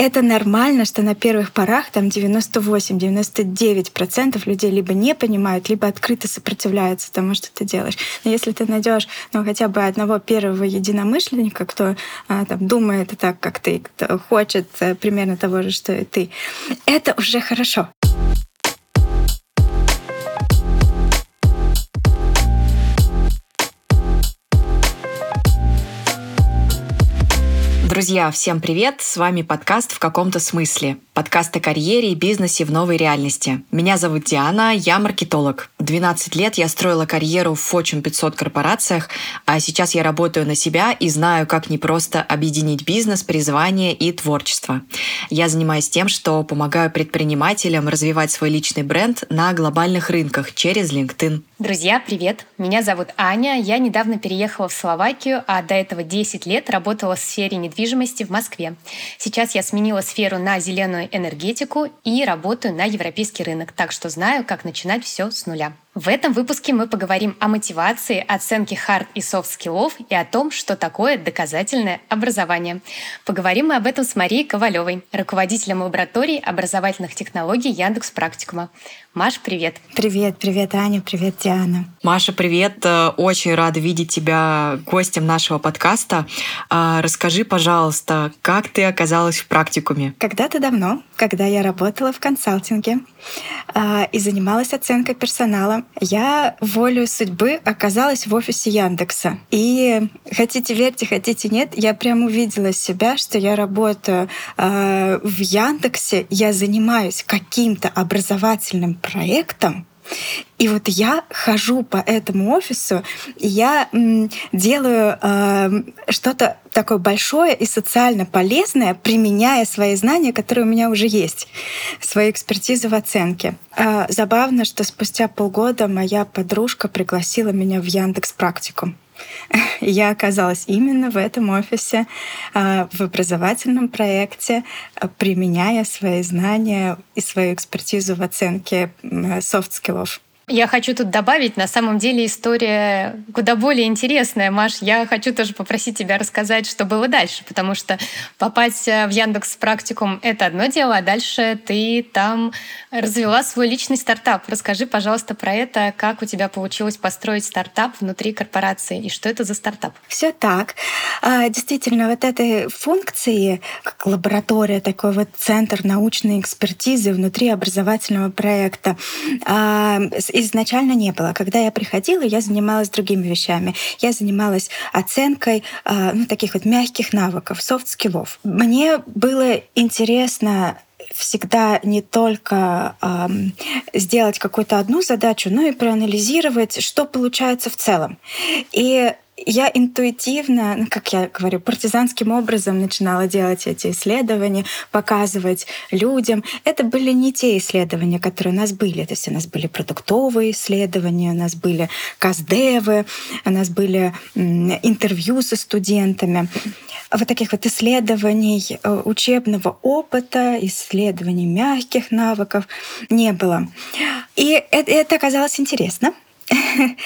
это нормально, что на первых порах там 98-99% людей либо не понимают, либо открыто сопротивляются тому, что ты делаешь. Но если ты найдешь ну, хотя бы одного первого единомышленника, кто а, там, думает так, как ты, кто хочет а, примерно того же, что и ты, это уже хорошо. Друзья, всем привет! С вами подкаст «В каком-то смысле». Подкаст о карьере и бизнесе в новой реальности. Меня зовут Диана, я маркетолог. 12 лет я строила карьеру в Fortune 500 корпорациях, а сейчас я работаю на себя и знаю, как непросто объединить бизнес, призвание и творчество. Я занимаюсь тем, что помогаю предпринимателям развивать свой личный бренд на глобальных рынках через LinkedIn. Друзья, привет! Меня зовут Аня. Я недавно переехала в Словакию, а до этого 10 лет работала в сфере недвижимости в Москве. Сейчас я сменила сферу на зеленую энергетику и работаю на европейский рынок, так что знаю, как начинать все с нуля. В этом выпуске мы поговорим о мотивации, оценке хард и софт-скиллов и о том, что такое доказательное образование. Поговорим мы об этом с Марией Ковалевой, руководителем лаборатории образовательных технологий Яндекс Практикума. Маш, привет. Привет, привет, Аня, привет, Диана. Маша, привет. Э, очень рада видеть тебя гостем нашего подкаста. А, расскажи, пожалуйста, как ты оказалась в практикуме? Когда-то давно, когда я работала в консалтинге а, и занималась оценкой персонала, я волю судьбы оказалась в офисе Яндекса. И хотите верьте, хотите нет, я прям увидела себя, что я работаю а, в Яндексе, я занимаюсь каким-то образовательным проектом, и вот я хожу по этому офису, и я делаю э, что-то такое большое и социально полезное, применяя свои знания, которые у меня уже есть, свою экспертизу в оценке. Э, забавно, что спустя полгода моя подружка пригласила меня в Яндекс Практику. Я оказалась именно в этом офисе, а, в образовательном проекте, а, применяя свои знания и свою экспертизу в оценке софт-скиллов. Я хочу тут добавить, на самом деле история куда более интересная. Маш, я хочу тоже попросить тебя рассказать, что было дальше, потому что попасть в Яндекс практикум — это одно дело, а дальше ты там развела свой личный стартап. Расскажи, пожалуйста, про это, как у тебя получилось построить стартап внутри корпорации и что это за стартап? Все так. А, действительно, вот этой функции, как лаборатория, такой вот центр научной экспертизы внутри образовательного проекта, а, изначально не было. Когда я приходила, я занималась другими вещами. Я занималась оценкой а, ну, таких вот мягких навыков, софт-скиллов. Мне было интересно всегда не только эм, сделать какую-то одну задачу, но и проанализировать, что получается в целом. И я интуитивно, ну, как я говорю, партизанским образом начинала делать эти исследования, показывать людям. Это были не те исследования, которые у нас были. То есть у нас были продуктовые исследования, у нас были каздевы, у нас были интервью со студентами. Вот таких вот исследований э, учебного опыта, исследований мягких навыков не было. И это, это оказалось интересно.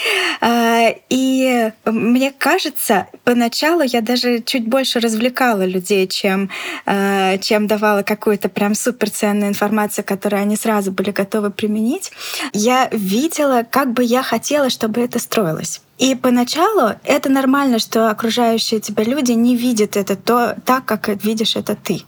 А, и мне кажется, поначалу я даже чуть больше развлекала людей, чем, а, чем давала какую-то прям суперценную информацию, которую они сразу были готовы применить. Я видела, как бы я хотела, чтобы это строилось. И поначалу это нормально, что окружающие тебя люди не видят это то, так, как видишь это ты.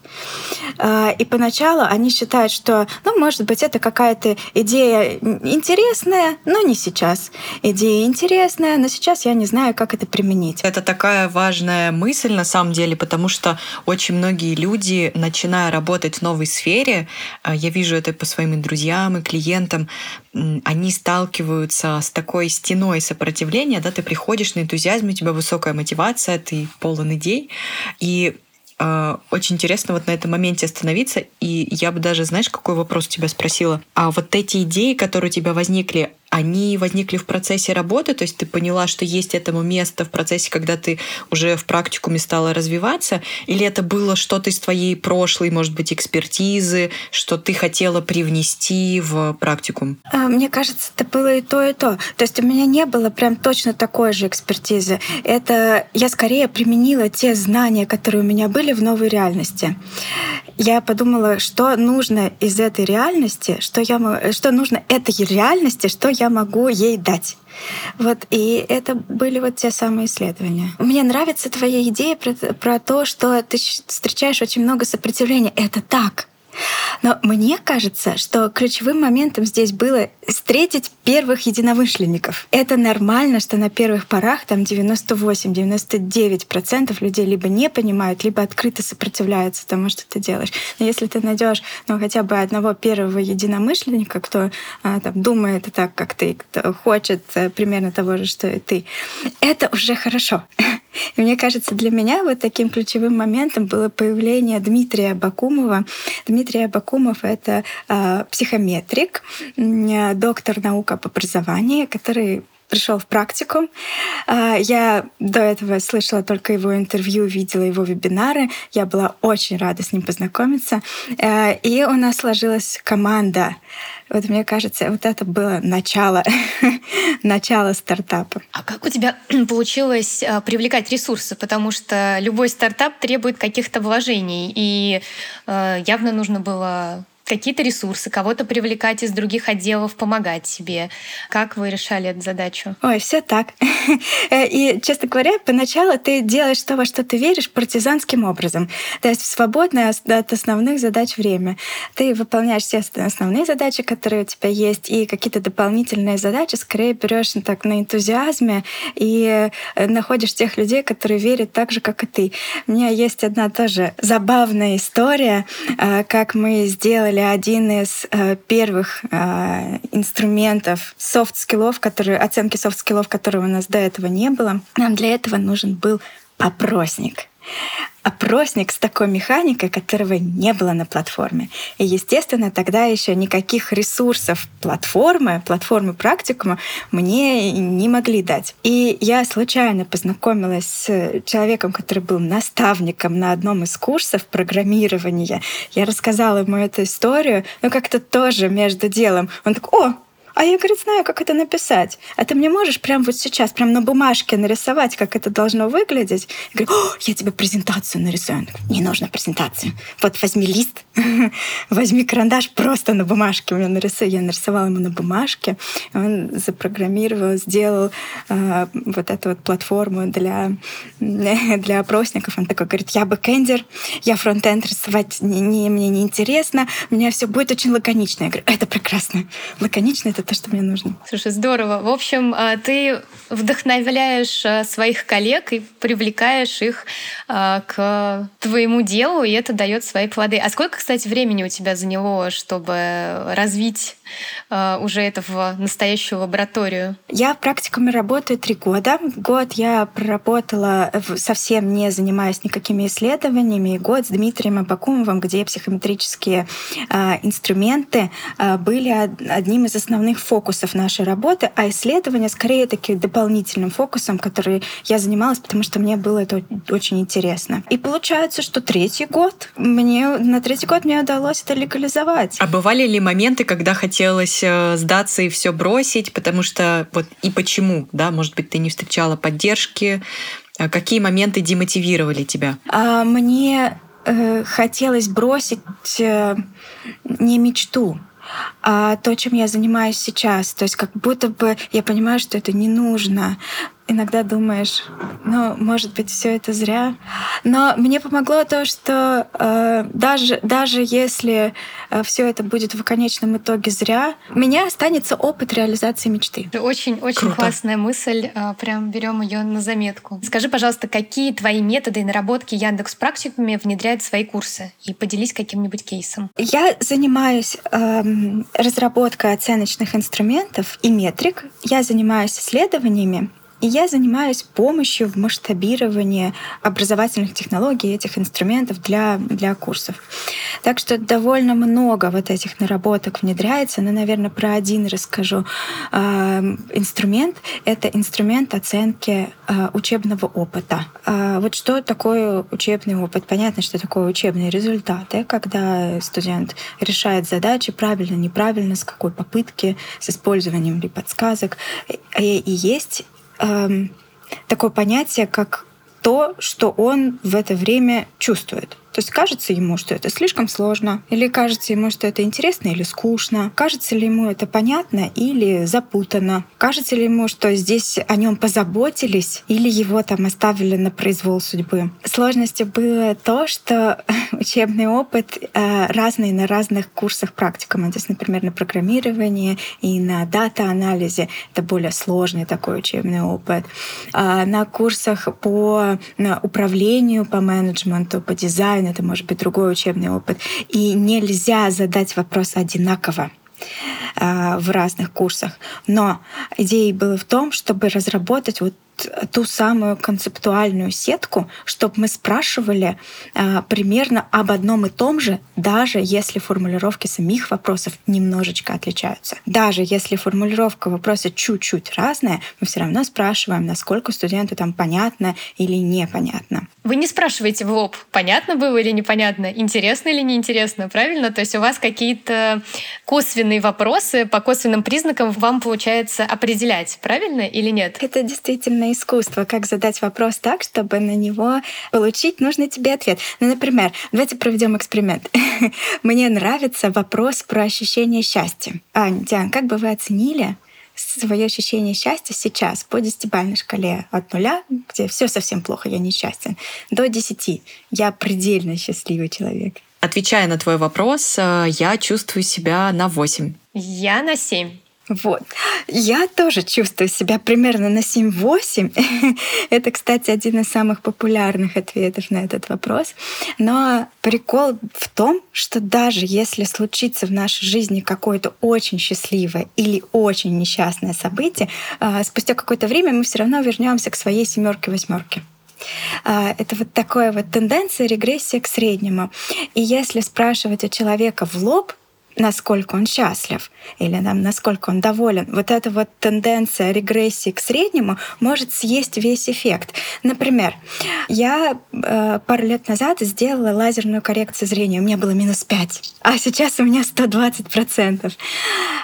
А, и поначалу они считают, что, ну, может быть, это какая-то идея интересная, но не сейчас. Идея интересная, но сейчас я не знаю, как это применить. Это такая важная мысль на самом деле, потому что очень многие люди, начиная работать в новой сфере, а, я вижу это по своим друзьям и клиентам, они сталкиваются с такой стеной сопротивления, да, ты приходишь на энтузиазме, у тебя высокая мотивация, ты полон идей, и э, очень интересно вот на этом моменте остановиться, и я бы даже, знаешь, какой вопрос тебя спросила? А вот эти идеи, которые у тебя возникли, они возникли в процессе работы, то есть ты поняла, что есть этому место в процессе, когда ты уже в практикуме стала развиваться, или это было что-то из твоей прошлой, может быть, экспертизы, что ты хотела привнести в практикум? А, мне кажется, это было и то, и то. То есть у меня не было прям точно такой же экспертизы. Это я скорее применила те знания, которые у меня были в новой реальности. Я подумала, что нужно из этой реальности, что, я, что нужно этой реальности, что я могу ей дать. Вот, и это были вот те самые исследования. Мне нравится твоя идея про, про то, что ты встречаешь очень много сопротивления. Это так. Но мне кажется, что ключевым моментом здесь было встретить первых единомышленников. Это нормально, что на первых порах там 98-99% людей либо не понимают, либо открыто сопротивляются тому, что ты делаешь. Но если ты найдешь ну, хотя бы одного первого единомышленника, кто а, там, думает так, как ты, кто хочет а, примерно того же, что и ты, это уже хорошо. И мне кажется, для меня вот таким ключевым моментом было появление Дмитрия Бакумова. Дмитрий Бакумов — это э, психометрик, э, доктор наук об образовании, который пришел в практику. Я до этого слышала только его интервью, видела его вебинары. Я была очень рада с ним познакомиться. И у нас сложилась команда вот мне кажется, вот это было начало, начало стартапа. А как у тебя получилось а, привлекать ресурсы? Потому что любой стартап требует каких-то вложений, и э, явно нужно было какие-то ресурсы, кого-то привлекать из других отделов, помогать себе. Как вы решали эту задачу? Ой, все так. И, честно говоря, поначалу ты делаешь то, во что ты веришь, партизанским образом. То есть в свободное от основных задач время. Ты выполняешь все основные задачи, которые у тебя есть, и какие-то дополнительные задачи скорее берешь так на энтузиазме и э, находишь тех людей, которые верят так же, как и ты. У меня есть одна тоже забавная история, э, как мы сделали сделали один из э, первых э, инструментов софт-скиллов, которые, оценки софт-скиллов, которого у нас до этого не было. Нам для этого нужен был опросник опросник с такой механикой, которого не было на платформе. И, естественно, тогда еще никаких ресурсов платформы, платформы практикума мне не могли дать. И я случайно познакомилась с человеком, который был наставником на одном из курсов программирования. Я рассказала ему эту историю, но как-то тоже между делом. Он такой, о, а я, говорит, знаю, как это написать. А ты мне можешь прямо вот сейчас, прямо на бумажке нарисовать, как это должно выглядеть? Я говорю, я тебе презентацию нарисую. Не нужно презентацию. Вот возьми лист, возьми карандаш, просто на бумажке у меня нарисуй. Я нарисовала ему на бумажке. Он запрограммировал, сделал э, вот эту вот платформу для, для опросников. Он такой говорит, я бэкэндер, я фронтенд рисовать не, не, мне не интересно, у меня все будет очень лаконично. Я говорю, это прекрасно. Лаконично — это то, что мне нужно. Слушай, здорово. В общем, а, ты вдохновляешь а, своих коллег и привлекаешь их а, к твоему делу, и это дает свои плоды. А сколько, кстати, времени у тебя заняло, чтобы развить уже это в настоящую лабораторию? Я в практикуме работаю три года. Год я проработала совсем не занимаясь никакими исследованиями. Год с Дмитрием Абакумовым, где психометрические инструменты были одним из основных фокусов нашей работы, а исследование скорее таки дополнительным фокусом, который я занималась, потому что мне было это очень интересно. И получается, что третий год мне на третий год мне удалось это легализовать. А бывали ли моменты, когда хотелось э, сдаться и все бросить, потому что вот и почему, да, может быть, ты не встречала поддержки, а какие моменты демотивировали тебя? А, мне э, хотелось бросить э, не мечту, а то, чем я занимаюсь сейчас. То есть как будто бы я понимаю, что это не нужно иногда думаешь, ну, может быть, все это зря. Но мне помогло то, что э, даже, даже если э, все это будет в конечном итоге зря, у меня останется опыт реализации мечты. Очень-очень классная мысль. Э, прям берем ее на заметку. Скажи, пожалуйста, какие твои методы и наработки Яндекс практикуме внедряют в свои курсы? И поделись каким-нибудь кейсом. Я занимаюсь э, разработкой оценочных инструментов и метрик. Я занимаюсь исследованиями И я занимаюсь помощью в масштабировании образовательных технологий, этих инструментов для, для курсов. Так что довольно много вот этих наработок внедряется. Но, наверное, про один расскажу. А, инструмент — это инструмент оценки а, учебного опыта. А, вот что такое учебный опыт? Понятно, что такое учебные результаты, когда студент решает задачи правильно, неправильно, с какой попытки, с использованием ли подсказок. И, и есть эм, такое понятие, как то, что он в это время чувствует. То есть кажется ему, что это слишком сложно, или кажется ему, что это интересно или скучно, кажется ли ему это понятно или запутано, кажется ли ему, что здесь о нем позаботились или его там оставили на произвол судьбы. Сложностью было то, что учебный опыт э, разный на разных курсах практикума. То есть, например, на программировании и на дата-анализе это более сложный такой учебный опыт. А на курсах по управлению, по менеджменту, по дизайну это может быть другой учебный опыт. И нельзя задать вопрос одинаково а, в разных курсах. Но идея была в том, чтобы разработать вот ту самую концептуальную сетку, чтобы мы спрашивали а, примерно об одном и том же, даже если формулировки самих вопросов немножечко отличаются. Даже если формулировка вопроса чуть-чуть разная, мы все равно спрашиваем, насколько студенту там понятно или непонятно. Вы не спрашиваете в лоб, понятно было или непонятно, интересно или неинтересно, правильно? То есть у вас какие-то косвенные вопросы по косвенным признакам вам получается определять, правильно или нет? Это действительно на искусство, как задать вопрос так, чтобы на него получить нужный тебе ответ. Ну, например, давайте проведем эксперимент. Мне нравится вопрос про ощущение счастья. Ань, Диан, как бы вы оценили свое ощущение счастья сейчас по десятибальной шкале от нуля, где все совсем плохо, я несчастен, до десяти. Я предельно счастливый человек. Отвечая на твой вопрос, э, я чувствую себя на 8. Я на 7. Вот. Я тоже чувствую себя примерно на 7-8. Это, кстати, один из самых популярных ответов на этот вопрос. Но прикол в том, что даже если случится в нашей жизни какое-то очень счастливое или очень несчастное событие, а, спустя какое-то время мы все равно вернемся к своей семерке-восьмерке. А, это вот такая вот тенденция регрессия к среднему. И если спрашивать у человека в лоб, насколько он счастлив или там, насколько он доволен. Вот эта вот тенденция регрессии к среднему может съесть весь эффект. Например, я э, пару лет назад сделала лазерную коррекцию зрения. У меня было минус 5, а сейчас у меня 120 процентов.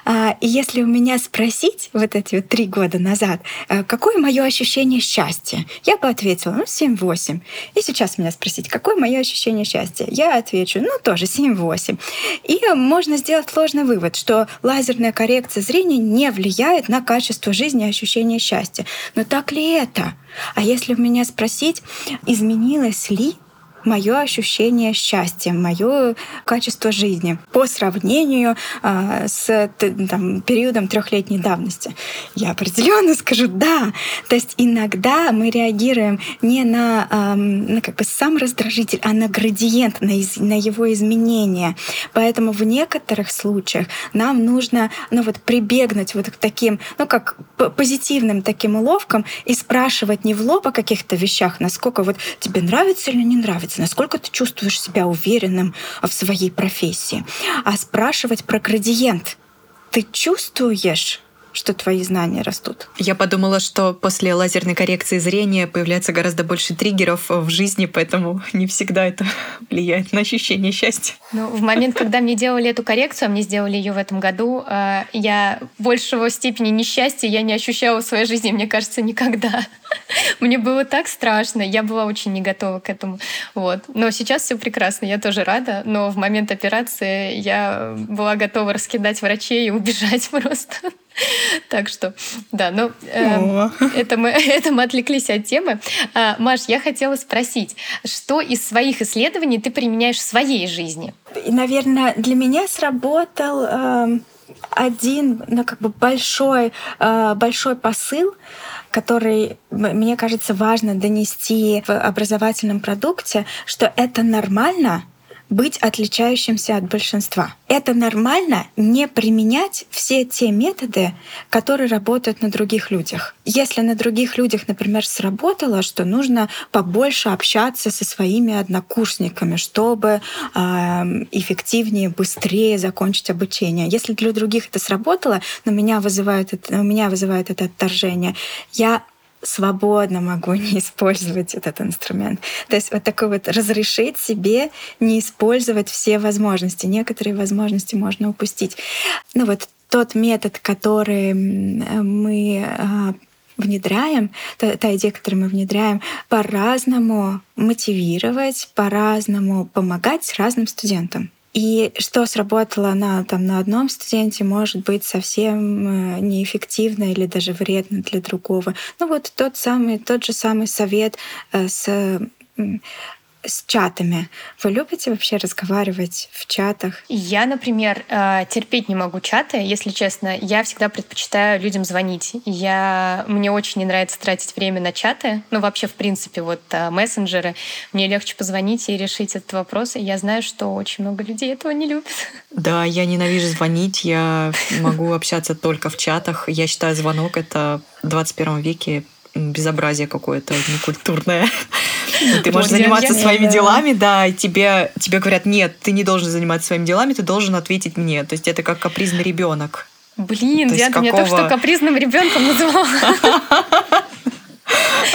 Э, и если у меня спросить вот эти вот три года назад, э, какое мое ощущение счастья, я бы ответила, ну, 7-8. И сейчас меня спросить, какое мое ощущение счастья, я отвечу, ну, тоже 7-8. И можно сделать сложный вывод, что лазерная коррекция зрения не влияет на качество жизни и ощущение счастья. Но так ли это? А если у меня спросить, изменилось ли мое ощущение счастья, мое качество жизни по сравнению э, с там, периодом трехлетней давности? Я определенно скажу да. То есть иногда мы реагируем не на, э, на как бы сам раздражитель, а на градиент, на, из, на его изменение. Поэтому в некоторых случаях нам нужно ну, вот, прибегнуть вот к таким, ну как позитивным таким уловкам и спрашивать не в лоб о каких-то вещах, насколько вот тебе нравится или не нравится, нравится, насколько ты чувствуешь себя уверенным в своей профессии, а спрашивать про градиент. Ты чувствуешь, что твои знания растут. Я подумала, что после лазерной коррекции зрения появляется гораздо больше триггеров в жизни, поэтому не всегда это влияет на ощущение счастья. Ну, в момент, когда мне делали эту коррекцию, а мне сделали ее в этом году, э, я большего степени несчастья я не ощущала в своей жизни, мне кажется, никогда. Мне было так страшно, я была очень не готова к этому. Вот. Но сейчас все прекрасно, я тоже рада, но в момент операции я была готова раскидать врачей и убежать просто. Так что, да, ну, э, это, мы, это мы отвлеклись от темы. А, Маш, я хотела спросить, что из своих исследований ты применяешь в своей жизни? И, наверное, для меня сработал э, один, ну, как бы большой, э, большой посыл, который, мне кажется, важно донести в образовательном продукте, что это нормально быть отличающимся от большинства. Это нормально не применять все те методы, которые работают на других людях. Если на других людях, например, сработало, что нужно побольше общаться со своими однокурсниками, чтобы э, эффективнее, быстрее закончить обучение. Если для других это сработало, но меня вызывает это, у меня вызывает это отторжение, я свободно могу не использовать этот инструмент. То есть вот такой вот разрешить себе не использовать все возможности. Некоторые возможности можно упустить. Ну вот тот метод, который мы а, внедряем, та, та идея, которую мы внедряем, по-разному мотивировать, по-разному помогать разным студентам. И что сработало на, там, на одном студенте, может быть совсем э, неэффективно или даже вредно для другого. Ну вот тот, самый, тот же самый совет э, с с чатами. Вы любите вообще разговаривать в чатах? Я, например, э, терпеть не могу чаты, если честно. Я всегда предпочитаю людям звонить. Я... Мне очень не нравится тратить время на чаты. Ну, вообще, в принципе, вот э, мессенджеры. Мне легче позвонить и решить этот вопрос. И я знаю, что очень много людей этого не любят. Да, я ненавижу звонить. Я могу общаться только в чатах. Я считаю, звонок — это в 21 веке безобразие какое-то некультурное. Ты можешь заниматься своими делами, да, и тебе, тебе говорят, нет, ты не должен заниматься своими делами, ты должен ответить мне. То есть это как капризный ребенок. Блин, Диана, какого... меня только что капризным ребенком называла.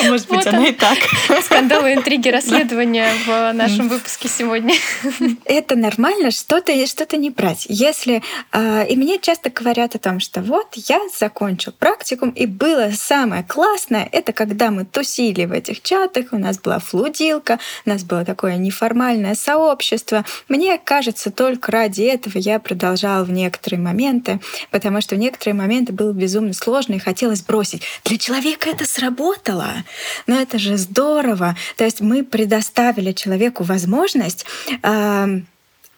Может быть, вот она и так. Скандалы, интриги, расследования в нашем выпуске сегодня. Это нормально, что-то что-то не брать. Если э, и мне часто говорят о том, что вот я закончил практикум, и было самое классное, это когда мы тусили в этих чатах, у нас была флудилка, у нас было такое неформальное сообщество. Мне кажется, только ради этого я продолжал в некоторые моменты, потому что в некоторые моменты было безумно сложно и хотелось бросить. Для человека это сработало. Но это же здорово. То есть мы предоставили человеку возможность э,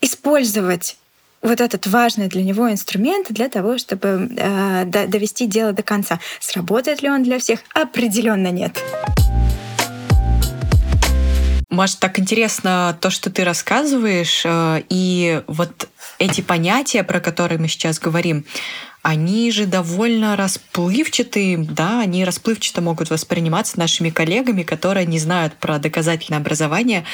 использовать вот этот важный для него инструмент для того, чтобы э, довести дело до конца. Сработает ли он для всех? Определенно нет. Маш, так интересно то, что ты рассказываешь, э, и вот эти понятия, про которые мы сейчас говорим, они же довольно расплывчатые, да, они расплывчато могут восприниматься нашими коллегами, которые не знают про доказательное образование.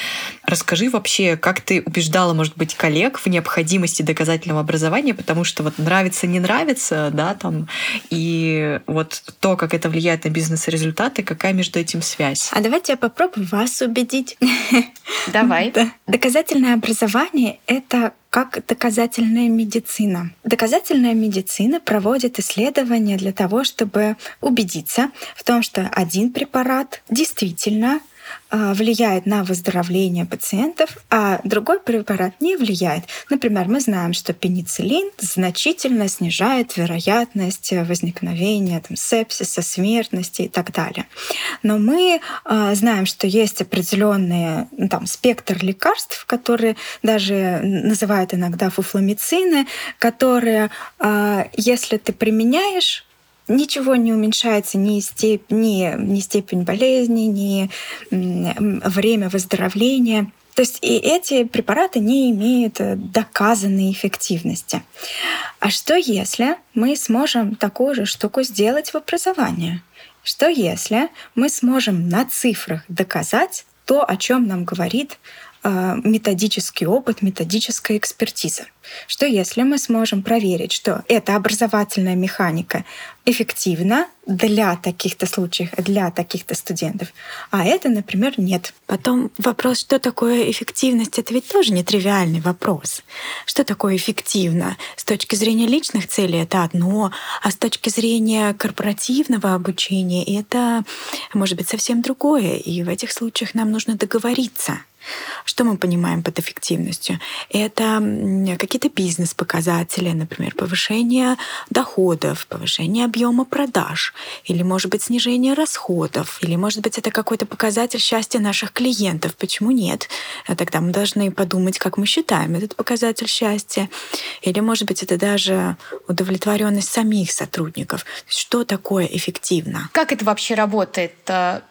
Расскажи вообще, как ты убеждала, может быть, коллег в необходимости доказательного образования, потому что вот нравится, не нравится, да, там, и вот то, как это влияет на бизнес-результаты, какая между этим связь? А давайте я попробую вас убедить. Давай. Доказательное образование — это как доказательная медицина. Доказательная медицина проводит исследования для того, чтобы убедиться в том, что один препарат действительно влияет на выздоровление пациентов, а другой препарат не влияет. Например, мы знаем, что пенициллин значительно снижает вероятность возникновения там, сепсиса, смертности и так далее. Но мы э, знаем, что есть определенный ну, там, спектр лекарств, которые даже называют иногда фуфломицины, которые, э, если ты применяешь ничего не уменьшается ни, степ, ни, ни степень болезни, ни время выздоровления. То есть и эти препараты не имеют э, доказанной эффективности. А что если мы сможем такую же штуку сделать в образовании? Что если мы сможем на цифрах доказать то, о чем нам говорит методический опыт, методическая экспертиза. Что если мы сможем проверить, что эта образовательная механика эффективна для таких-то случаев, для таких-то студентов, а это, например, нет. Потом вопрос, что такое эффективность, это ведь тоже нетривиальный вопрос. Что такое эффективно? С точки зрения личных целей это одно, а с точки зрения корпоративного обучения это может быть совсем другое. И в этих случаях нам нужно договориться что мы понимаем под эффективностью? Это какие-то бизнес-показатели, например, повышение доходов, повышение объема продаж, или, может быть, снижение расходов, или, может быть, это какой-то показатель счастья наших клиентов. Почему нет? А тогда мы должны подумать, как мы считаем этот показатель счастья. Или, может быть, это даже удовлетворенность самих сотрудников. Что такое эффективно? Как это вообще работает?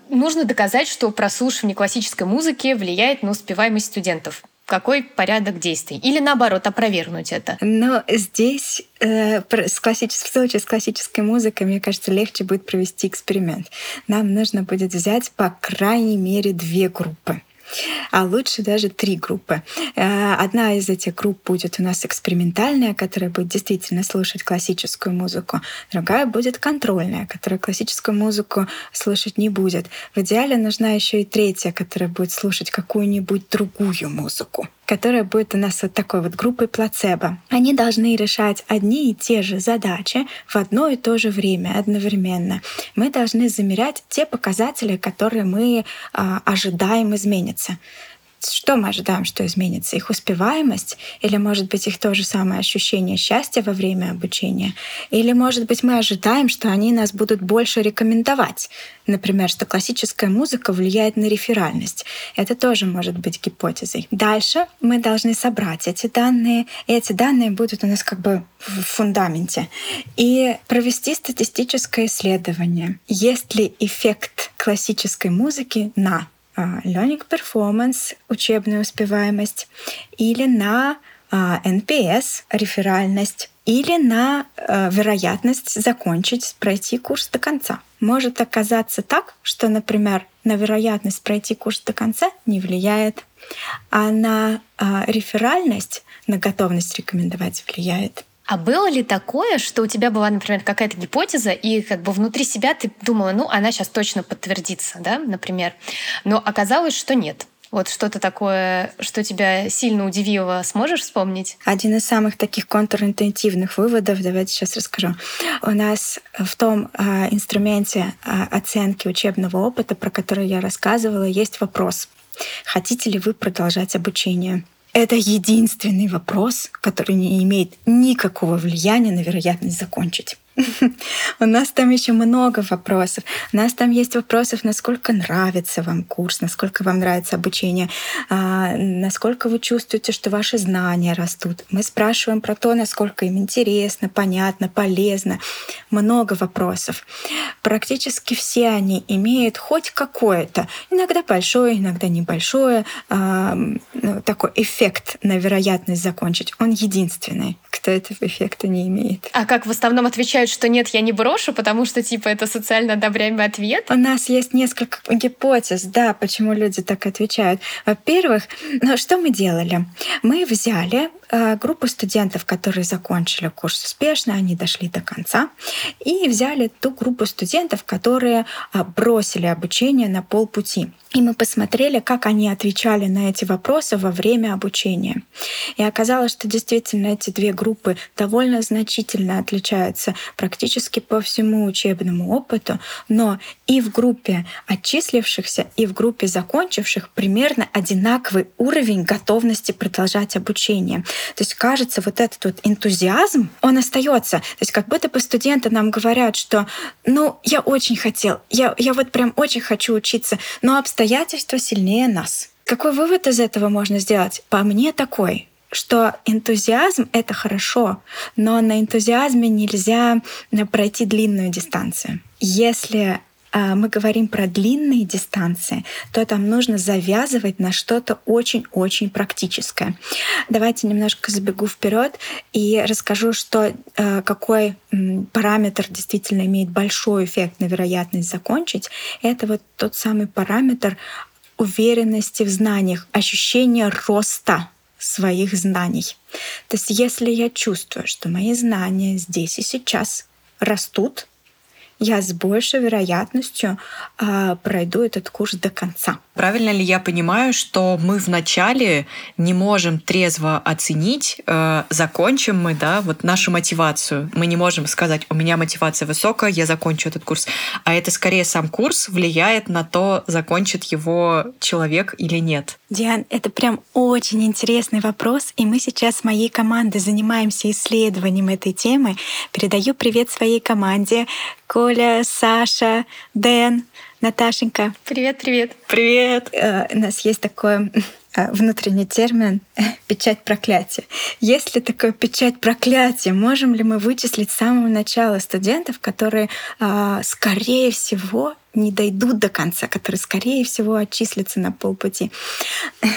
Нужно доказать, что прослушивание классической музыки влияет на успеваемость студентов. какой порядок действий? Или наоборот, опровергнуть это? Но здесь э, с классичес... в случае с классической музыкой, мне кажется, легче будет провести эксперимент. Нам нужно будет взять по крайней мере две группы а лучше даже три группы. Э, одна из этих групп будет у нас экспериментальная, которая будет действительно слушать классическую музыку. Другая будет контрольная, которая классическую музыку слушать не будет. В идеале нужна еще и третья, которая будет слушать какую-нибудь другую музыку которая будет у нас вот такой вот группой плацебо. Они должны решать одни и те же задачи в одно и то же время, одновременно. Мы должны замерять те показатели, которые мы а, ожидаем измениться что мы ожидаем, что изменится? Их успеваемость? Или, может быть, их то же самое ощущение счастья во время обучения? Или, может быть, мы ожидаем, что они нас будут больше рекомендовать? Например, что классическая музыка влияет на реферальность. Это тоже может быть гипотезой. Дальше мы должны собрать эти данные, и эти данные будут у нас как бы в фундаменте. И провести статистическое исследование. Есть ли эффект классической музыки на learning performance, учебная успеваемость, или на NPS, а, реферальность, или на а, вероятность закончить, пройти курс до конца. Может оказаться так, что, например, на вероятность пройти курс до конца не влияет, а на реферальность, на готовность рекомендовать влияет. А было ли такое, что у тебя была, например, какая-то гипотеза, и как бы внутри себя ты думала, ну, она сейчас точно подтвердится, да, например, но оказалось, что нет. Вот что-то такое, что тебя сильно удивило, сможешь вспомнить? Один из самых таких контринтуитивных выводов, давайте сейчас расскажу. У нас в том э, инструменте э, оценки учебного опыта, про который я рассказывала, есть вопрос. Хотите ли вы продолжать обучение? Это единственный вопрос, который не имеет никакого влияния на вероятность закончить. У нас там еще много вопросов. У нас там есть вопросов, насколько нравится вам курс, насколько вам нравится обучение, а, насколько вы чувствуете, что ваши знания растут. Мы спрашиваем про то, насколько им интересно, понятно, полезно. Много вопросов. Практически все они имеют хоть какое-то, иногда большое, иногда небольшое, ну, такой эффект на вероятность закончить. Он единственный, кто этого эффекта не имеет. А как в основном отвечают что нет, я не брошу, потому что, типа, это социально одобряемый ответ? У нас есть несколько гипотез, да, почему люди так отвечают. Во-первых, ну, что мы делали? Мы взяли группу студентов, которые закончили курс успешно, они дошли до конца, и взяли ту группу студентов, которые э, бросили обучение на полпути. И мы посмотрели, как они отвечали на эти вопросы во время обучения. И оказалось, что действительно эти две группы довольно значительно отличаются практически по всему учебному опыту, но и в группе отчислившихся, и в группе закончивших примерно одинаковый уровень готовности продолжать обучение. То есть кажется, вот этот вот энтузиазм, он остается. То есть как будто бы студенты нам говорят, что ну, я очень хотел, я, я вот прям очень хочу учиться, но обстоятельства сильнее нас. Какой вывод из этого можно сделать? По мне такой, что энтузиазм — это хорошо, но на энтузиазме нельзя пройти длинную дистанцию. Если мы говорим про длинные дистанции, то там нужно завязывать на что-то очень-очень практическое. Давайте немножко забегу вперед и расскажу, что э, какой параметр действительно имеет большой эффект на вероятность закончить. Это вот тот самый параметр уверенности в знаниях, ощущение роста своих знаний. То есть если я чувствую, что мои знания здесь и сейчас растут, я с большей вероятностью э, пройду этот курс до конца. Правильно ли я понимаю, что мы вначале не можем трезво оценить, э, закончим мы, да, вот нашу мотивацию. Мы не можем сказать, у меня мотивация высокая, я закончу этот курс. А это скорее сам курс влияет на то, закончит его человек или нет. Диан, это прям очень интересный вопрос, и мы сейчас с моей командой занимаемся исследованием этой темы. Передаю привет своей команде. Коля, Саша, Дэн, Наташенька. Привет, привет. Привет. Э, у нас есть такой э, внутренний термин «печать проклятия». Есть ли такое печать проклятия? Можем ли мы вычислить с самого начала студентов, которые, э, скорее всего, не дойдут до конца, которые, скорее всего, отчислятся на полпути.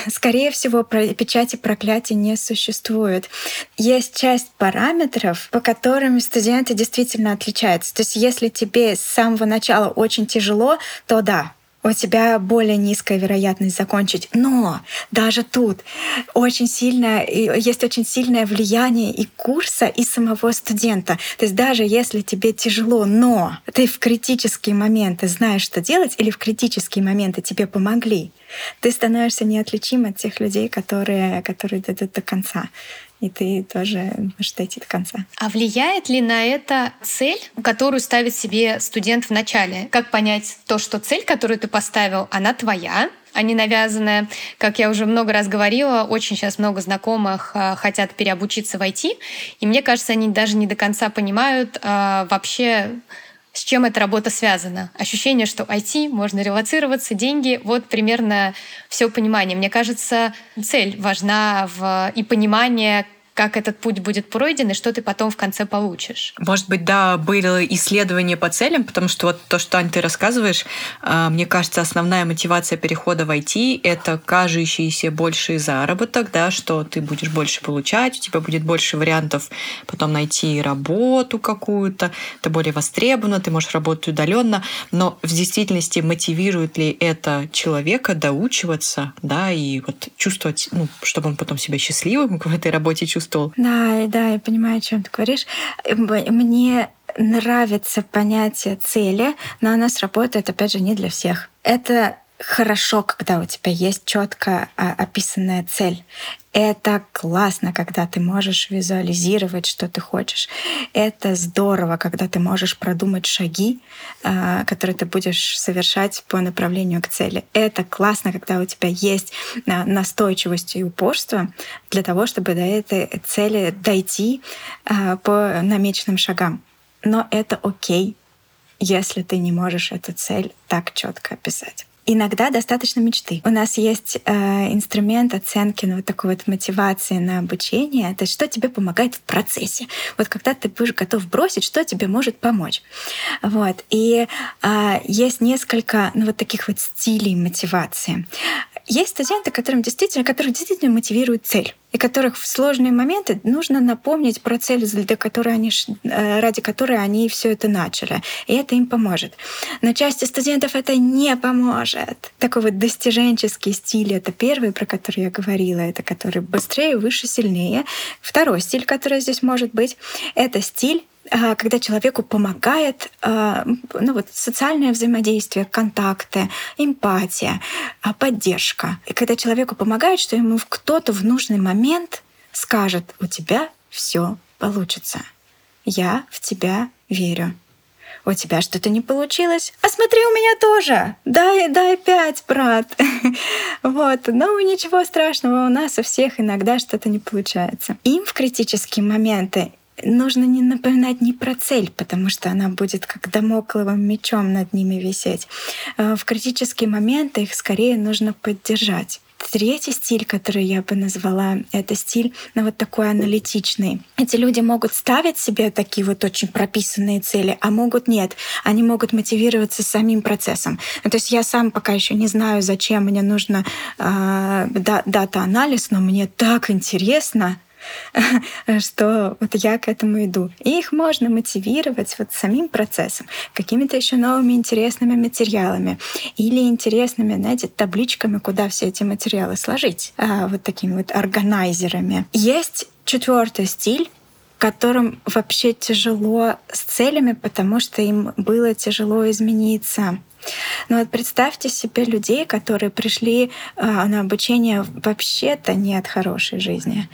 Скорее всего, печати проклятия не существует. Есть часть параметров, по которым студенты действительно отличаются. То есть если тебе с самого начала очень тяжело, то да, у тебя более низкая вероятность закончить. Но даже тут очень сильное, есть очень сильное влияние и курса, и самого студента. То есть даже если тебе тяжело, но ты в критические моменты знаешь, что делать, или в критические моменты тебе помогли, ты становишься неотличим от тех людей, которые, которые дойдут до конца и ты тоже можешь дойти до конца. А влияет ли на это цель, которую ставит себе студент в начале? Как понять то, что цель, которую ты поставил, она твоя, а не навязанная. Как я уже много раз говорила, очень сейчас много знакомых а, хотят переобучиться в IT, и мне кажется, они даже не до конца понимают а, вообще, с чем эта работа связана. Ощущение, что IT, можно релацироваться, деньги, вот примерно все понимание. Мне кажется, цель важна в, и понимание, как этот путь будет пройден и что ты потом в конце получишь. Может быть, да, были исследования по целям, потому что вот то, что, Ань, ты рассказываешь, а, мне кажется, основная мотивация перехода в IT — это кажущийся больший заработок, да, что ты будешь больше получать, у тебя будет больше вариантов потом найти работу какую-то, ты более востребована, ты можешь работать удаленно, но в действительности мотивирует ли это человека доучиваться, да, и вот чувствовать, ну, чтобы он потом себя счастливым в этой работе чувствовал, стол. Да, да, я понимаю, о чем ты говоришь. Мне нравится понятие цели, но оно сработает, опять же, не для всех. Это хорошо, когда у тебя есть четко а, описанная цель. Это классно, когда ты можешь визуализировать, что ты хочешь. Это здорово, когда ты можешь продумать шаги, а, которые ты будешь совершать по направлению к цели. Это классно, когда у тебя есть а, настойчивость и упорство для того, чтобы до этой цели дойти по намеченным шагам. Но это окей, если ты не можешь эту цель так четко описать. Иногда достаточно мечты. У нас есть э, инструмент оценки ну, вот такой вот мотивации на обучение. То есть что тебе помогает в процессе. Вот когда ты будешь готов бросить, что тебе может помочь. Вот. И э, есть несколько ну, вот таких вот стилей мотивации. Есть студенты, которым действительно, которых действительно мотивирует цель и которых в сложные моменты нужно напомнить про цель, для которой они, э, ради которой они все это начали. И это им поможет. Но части студентов это не поможет. Такой вот достиженческий стиль — это первый, про который я говорила, это который быстрее, выше, сильнее. Второй стиль, который здесь может быть, это стиль когда человеку помогает а, ну, вот, социальное взаимодействие, контакты, эмпатия, а, поддержка. И когда человеку помогает, что ему кто-то в нужный момент скажет, у тебя все получится. Я в тебя верю. У тебя что-то не получилось? А смотри, у меня тоже. Дай, дай пять, брат. вот. Но ничего страшного, у нас у всех иногда что-то не получается. Им в критические моменты нужно не напоминать не про цель, потому что она будет как домокловым мечом над ними висеть. Э, в критические моменты их скорее нужно поддержать. Третий стиль, который я бы назвала, это стиль ну, вот такой аналитичный. Эти люди могут ставить себе такие вот очень прописанные цели, а могут нет. Они могут мотивироваться самим процессом. Ну, то есть я сам пока еще не знаю, зачем мне нужно э, дата-анализ, но мне так интересно, что вот я к этому иду. И их можно мотивировать вот самим процессом, какими-то еще новыми интересными материалами или интересными, знаете, табличками, куда все эти материалы сложить, а, вот такими вот органайзерами. Есть четвертый стиль, которым вообще тяжело с целями, потому что им было тяжело измениться. Но вот представьте себе людей, которые пришли э, на обучение вообще-то не от хорошей жизни.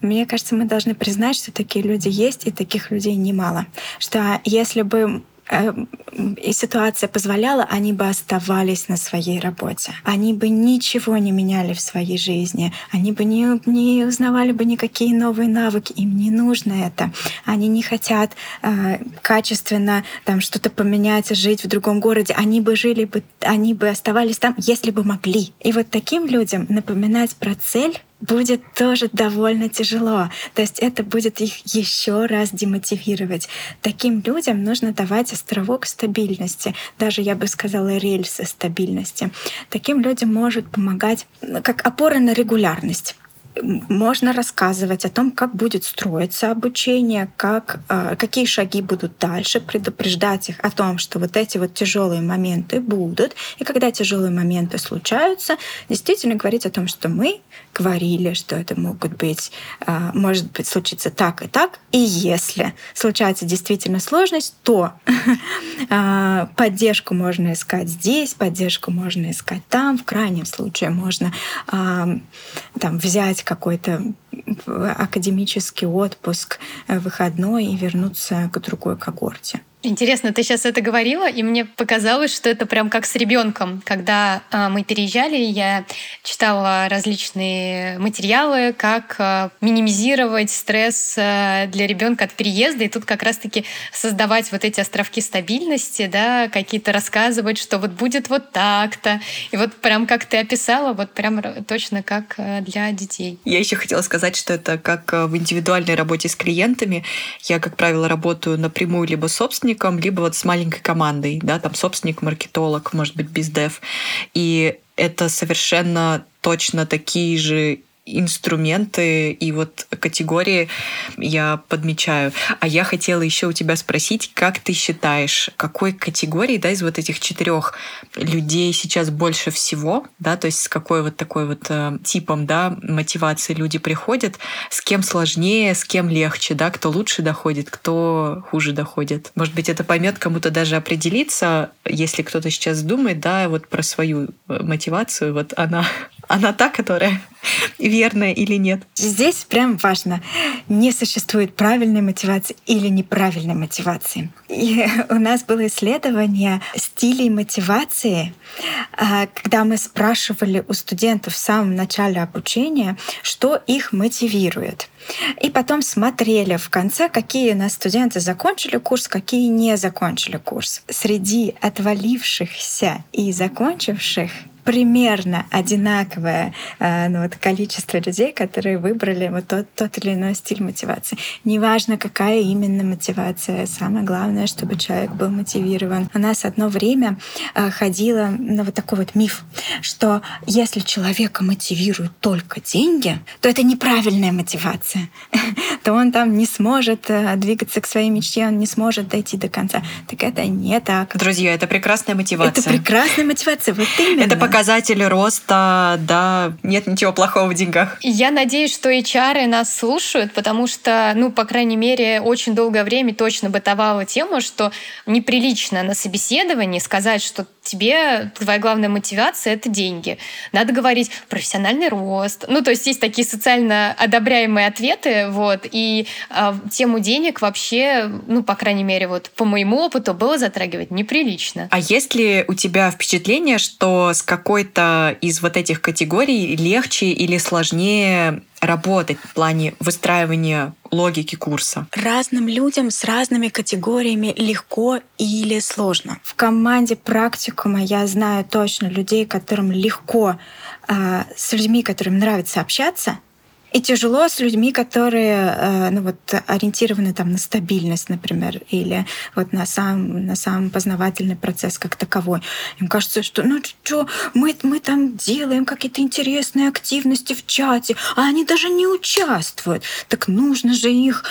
Мне кажется, мы должны признать, что такие люди есть, и таких людей немало. Что если бы и ситуация позволяла, они бы оставались на своей работе. Они бы ничего не меняли в своей жизни. Они бы не, не узнавали бы никакие новые навыки. Им не нужно это. Они не хотят э, качественно там что-то поменять, жить в другом городе. Они бы жили бы, они бы оставались там, если бы могли. И вот таким людям напоминать про цель будет тоже довольно тяжело. То есть это будет их еще раз демотивировать. Таким людям нужно давать островок стабильности, даже я бы сказала рельсы стабильности. Таким людям может помогать как опора на регулярность можно рассказывать о том, как будет строиться обучение, как, а, какие шаги будут дальше, предупреждать их о том, что вот эти вот тяжелые моменты будут. И когда тяжелые моменты случаются, действительно говорить о том, что мы говорили, что это могут быть, а, может быть, случиться так и так. И если случается действительно сложность, то а, поддержку можно искать здесь, поддержку можно искать там. В крайнем случае можно там, взять какой-то академический отпуск, э, выходной и вернуться к другой когорте. Интересно, ты сейчас это говорила, и мне показалось, что это прям как с ребенком. Когда э, мы переезжали, я читала различные материалы, как э, минимизировать стресс э, для ребенка от переезда, и тут как раз-таки создавать вот эти островки стабильности, да, какие-то рассказывать, что вот будет вот так-то. И вот прям как ты описала, вот прям точно как для детей. Я еще хотела сказать, что это как в индивидуальной работе с клиентами. Я, как правило, работаю напрямую либо собственно собственником, либо вот с маленькой командой, да, там собственник, маркетолог, может быть, бездев. И это совершенно точно такие же инструменты и вот категории я подмечаю. А я хотела еще у тебя спросить, как ты считаешь, какой категории, да, из вот этих четырех людей сейчас больше всего, да, то есть с какой вот такой вот э, типом, да, мотивации люди приходят, с кем сложнее, с кем легче, да, кто лучше доходит, кто хуже доходит. Может быть, это поймет кому-то даже определиться, если кто-то сейчас думает, да, вот про свою э, мотивацию, вот она, она та, которая верное или нет. Здесь прям важно. Не существует правильной мотивации или неправильной мотивации. И у нас было исследование стилей мотивации, а, когда мы спрашивали у студентов в самом начале обучения, что их мотивирует. И потом смотрели в конце, какие у нас студенты закончили курс, какие не закончили курс. Среди отвалившихся и закончивших примерно одинаковое э, ну, вот количество людей, которые выбрали вот тот, тот или иной стиль мотивации. Неважно, какая именно мотивация. Самое главное, чтобы человек был мотивирован. У нас одно время э, ходило ну, вот такой вот миф, что если человека мотивируют только деньги, то это неправильная мотивация. то он там не сможет э, двигаться к своей мечте, он не сможет дойти до конца. Так это не так. Друзья, это прекрасная мотивация. Это прекрасная мотивация, вот именно. Это показатели роста, да, нет ничего плохого в деньгах. Я надеюсь, что HR нас слушают, потому что, ну, по крайней мере, очень долгое время точно бытовала тема, что неприлично на собеседовании сказать, что тебе твоя главная мотивация — это деньги. Надо говорить профессиональный рост. Ну, то есть есть такие социально одобряемые ответы, вот, и э, тему денег вообще, ну, по крайней мере, вот по моему опыту было затрагивать неприлично. А есть ли у тебя впечатление, что с какой-то из вот этих категорий легче или сложнее работать в плане выстраивания логики курса? Разным людям с разными категориями легко или сложно. В команде практикума я знаю точно людей, которым легко, э, с людьми, которым нравится общаться, и тяжело с людьми, которые э, ну, вот, ориентированы там, на стабильность, например, или вот на сам, на сам познавательный процесс как таковой. Им кажется, что ну что, мы, мы там делаем какие-то интересные активности в чате, а они даже не участвуют. Так нужно же их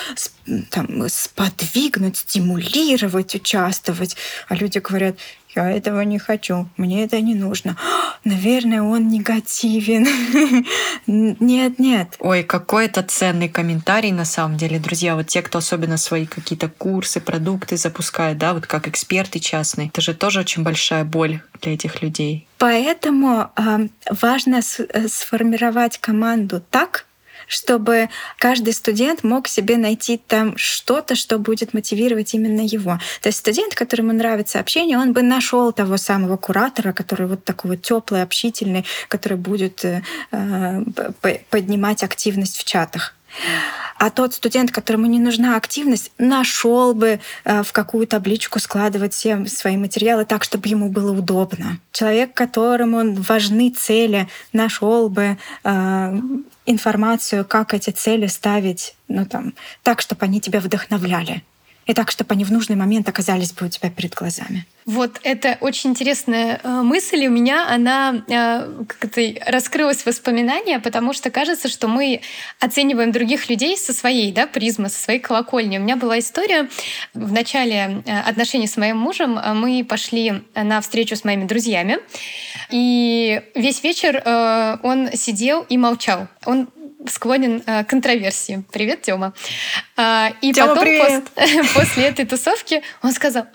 там, сподвигнуть, стимулировать, участвовать. А люди говорят, я этого не хочу, мне это не нужно. Наверное, он негативен. Нет, нет. Ой, какой это ценный комментарий на самом деле, друзья. Вот те, кто особенно свои какие-то курсы, продукты запускает, да, вот как эксперты частные, это же тоже очень большая боль для этих людей. Поэтому э, важно сформировать команду так, чтобы каждый студент мог себе найти там что-то, что будет мотивировать именно его. То есть студент, которому нравится общение, он бы нашел того самого куратора, который вот такой вот теплый, общительный, который будет э, поднимать активность в чатах. А тот студент, которому не нужна активность, нашел бы э, в какую табличку складывать все свои материалы так, чтобы ему было удобно. Человек, которому важны цели, нашел бы э, информацию, как эти цели ставить, ну там, так, чтобы они тебя вдохновляли и так, чтобы они в нужный момент оказались бы у тебя перед глазами. Вот это очень интересная э, мысль. У меня она э, как-то раскрылась воспоминания, потому что кажется, что мы оцениваем других людей со своей да, призмы, со своей колокольни. У меня была история в начале э, отношений с моим мужем. Мы пошли на встречу с моими друзьями, и весь вечер он сидел и молчал. Он склонен э, к контроверсии. Привет, Тёма. А, и Тёма, потом привет. После, после этой тусовки он сказал,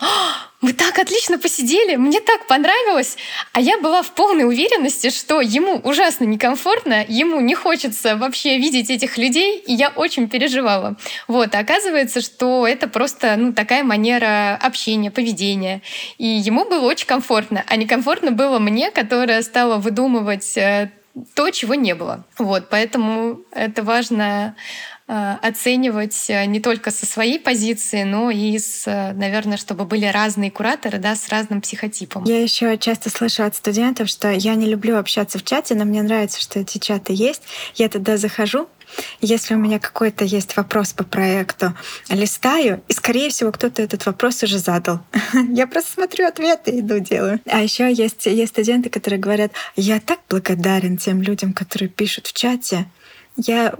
мы так отлично посидели, мне так понравилось. А я была в полной уверенности, что ему ужасно некомфортно, ему не хочется вообще видеть этих людей, и я очень переживала. Вот, а оказывается, что это просто ну, такая манера общения, поведения. И ему было очень комфортно, а некомфортно было мне, которая стала выдумывать э, то, чего не было. Вот, поэтому это важно э, оценивать э, не только со своей позиции, но и с, э, наверное, чтобы были разные кураторы, да, с разным психотипом. Я еще часто слышу от студентов, что я не люблю общаться в чате, но мне нравится, что эти чаты есть. Я туда захожу, если у меня какой-то есть вопрос по проекту, листаю, и, скорее всего, кто-то этот вопрос уже задал. Я просто смотрю ответы и иду делаю. А еще есть, есть студенты, которые говорят, я так благодарен тем людям, которые пишут в чате. Я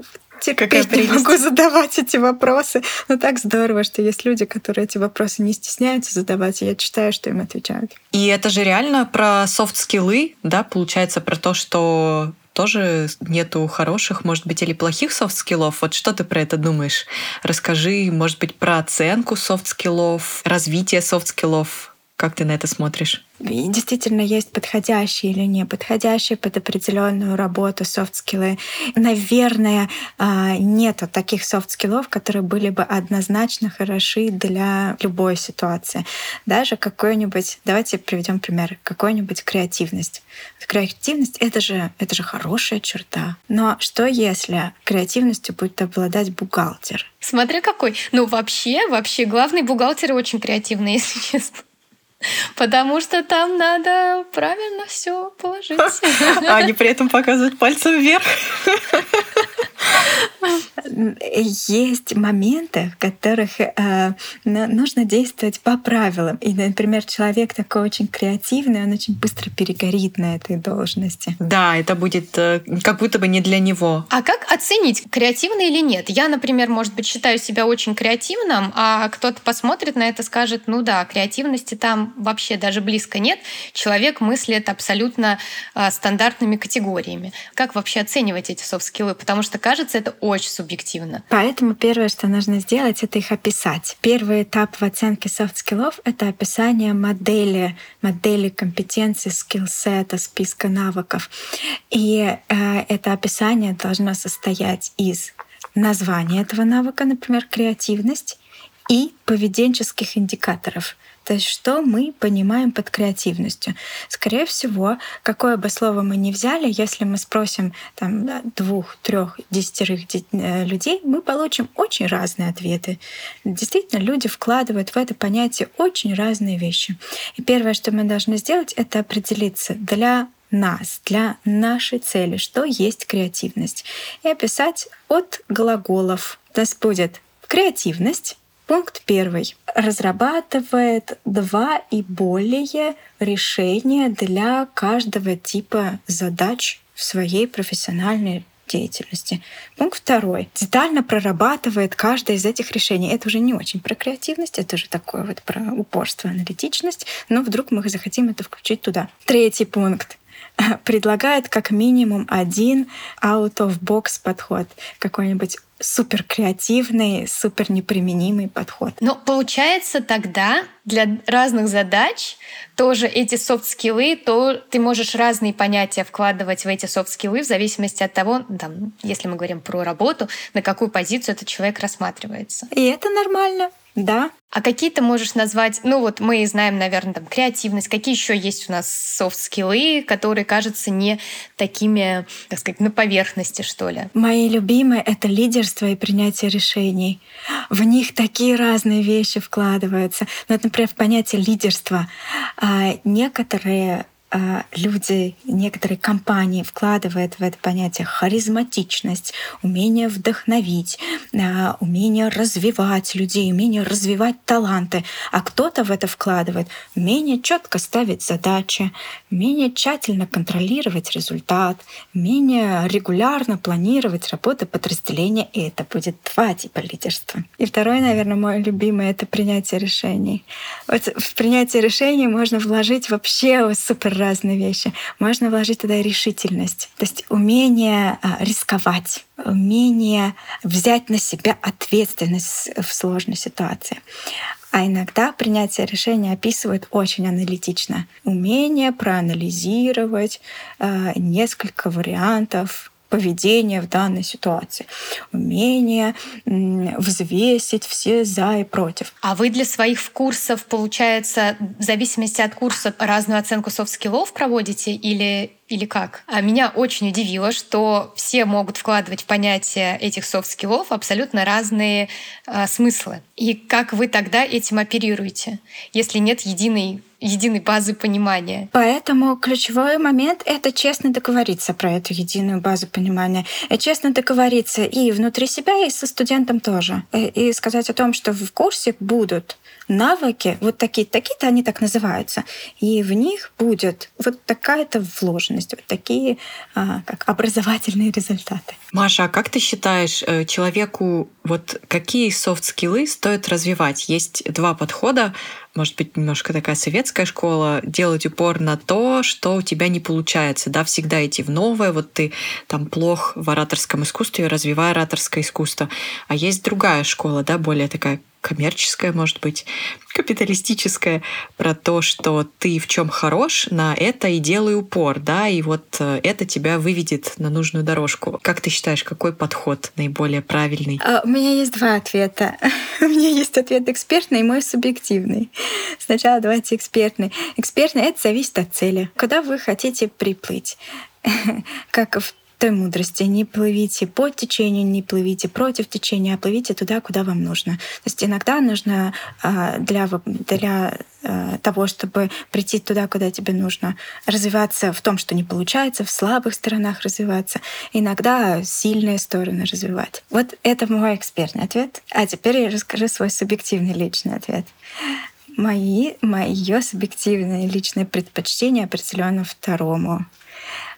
Теперь не могу задавать эти вопросы. Но так здорово, что есть люди, которые эти вопросы не стесняются задавать, и я читаю, что им отвечают. И это же реально про софт-скиллы, да, получается, про то, что тоже нету хороших, может быть, или плохих софт-скиллов. Вот что ты про это думаешь? Расскажи, может быть, про оценку софт-скиллов, развитие софт-скиллов. Как ты на это смотришь? И действительно есть подходящие или не подходящие под определенную работу софт-скиллы. Наверное, а, нет таких софт-скиллов, которые были бы однозначно хороши для любой ситуации. Даже какой-нибудь, давайте приведем пример, какой-нибудь креативность. Креативность это же, это же хорошая черта. Но что если креативностью будет обладать бухгалтер? Смотря какой. Ну, вообще, вообще, главный бухгалтер очень креативный, если честно. Потому что там надо правильно все положить. А они при этом показывают пальцем вверх. Есть моменты, в которых э, нужно действовать по правилам. И, например, человек такой очень креативный, он очень быстро перегорит на этой должности. Да, это будет э, как будто бы не для него. А как оценить, креативный или нет? Я, например, может быть, считаю себя очень креативным, а кто-то посмотрит на это и скажет, ну да, креативности там вообще даже близко нет. Человек мыслит абсолютно э, стандартными категориями. Как вообще оценивать эти софт-скиллы? Потому что, кажется, это очень субъективно. Поэтому первое, что нужно сделать, это их описать. Первый этап в оценке софт-скиллов — это описание модели, модели компетенций, скиллсета, списка навыков. И э, это описание должно состоять из названия этого навыка, например, креативность, и поведенческих индикаторов. То есть что мы понимаем под креативностью? Скорее всего, какое бы слово мы ни взяли, если мы спросим там, двух, трех, десятерых э, людей, мы получим очень разные ответы. Действительно, люди вкладывают в это понятие очень разные вещи. И первое, что мы должны сделать, это определиться для нас, для нашей цели, что есть креативность. И описать от глаголов. У нас будет креативность, Пункт первый. Разрабатывает два и более решения для каждого типа задач в своей профессиональной деятельности. Пункт второй. Детально прорабатывает каждое из этих решений. Это уже не очень про креативность, это уже такое вот про упорство, аналитичность, но вдруг мы захотим это включить туда. Третий пункт предлагает как минимум один out-of-box подход, какой-нибудь супер креативный, супер неприменимый подход. Но получается тогда для разных задач тоже эти софт-скиллы, то ты можешь разные понятия вкладывать в эти софт-скиллы в зависимости от того, там, если мы говорим про работу, на какую позицию этот человек рассматривается. И это нормально. Да. А какие ты можешь назвать, ну вот мы знаем, наверное, там креативность, какие еще есть у нас софт-скиллы, которые кажутся не такими, так сказать, на поверхности, что ли? Мои любимые — это лидерство и принятие решений. В них такие разные вещи вкладываются. Ну, вот, например, в понятие лидерства. А, некоторые люди, некоторые компании вкладывают в это понятие харизматичность, умение вдохновить, а, умение развивать людей, умение развивать таланты. А кто-то в это вкладывает умение четко ставить задачи, умение тщательно контролировать результат, умение регулярно планировать работу подразделения. И это будет два типа лидерства. И второй, наверное, мой любимый — это принятие решений. Вот в принятие решений можно вложить вообще супер разные вещи. Можно вложить туда решительность, то есть умение а, рисковать, умение взять на себя ответственность в сложной ситуации. А иногда принятие решения описывают очень аналитично. Умение проанализировать э, несколько вариантов поведения в данной ситуации, умение взвесить все за и против. А вы для своих курсов, получается, в зависимости от курса разную оценку софт-скиллов проводите или или как? А меня очень удивило, что все могут вкладывать в понятие этих софт-скиллов абсолютно разные э, смыслы. И как вы тогда этим оперируете, если нет единой единой базы понимания. Поэтому ключевой момент — это честно договориться про эту единую базу понимания. И честно договориться и внутри себя, и со студентом тоже. И, и сказать о том, что в курсе будут навыки, вот такие, такие-то они так называются, и в них будет вот такая-то вложенность, вот такие а, как образовательные результаты. Маша, а как ты считаешь, э, человеку вот какие софт-скиллы стоит развивать? Есть два подхода может быть, немножко такая советская школа, делать упор на то, что у тебя не получается, да, всегда идти в новое, вот ты там плох в ораторском искусстве, развивай ораторское искусство. А есть другая школа, да, более такая коммерческое, может быть, капиталистическое, про то, что ты в чем хорош, на это и делай упор, да, и вот э, это тебя выведет на нужную дорожку. Как ты считаешь, какой подход наиболее правильный? А, у меня есть два ответа. у меня есть ответ экспертный и мой субъективный. Сначала давайте экспертный. Экспертный — это зависит от цели. Куда вы хотите приплыть? как в той мудрости. Не плывите по течению, не плывите против течения, а плывите туда, куда вам нужно. То есть иногда нужно а, для, для а, того, чтобы прийти туда, куда тебе нужно, развиваться в том, что не получается, в слабых сторонах развиваться, иногда сильные стороны развивать. Вот это мой экспертный ответ. А теперь я расскажу свой субъективный личный ответ. Мои, мое субъективное личное предпочтение определенно второму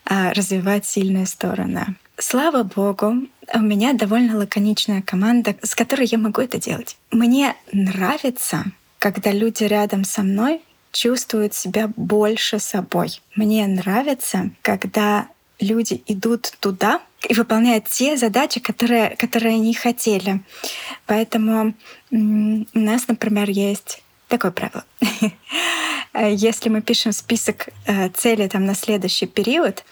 развивать сильные стороны. Слава богу, у меня довольно лаконичная команда, с которой я могу это делать. Мне нравится, когда люди рядом со мной чувствуют себя больше собой. Мне нравится, когда люди идут туда и выполняют те задачи, которые, которые они хотели. Поэтому у нас, например, есть такое правило. Если мы пишем список э, целей там, на следующий период,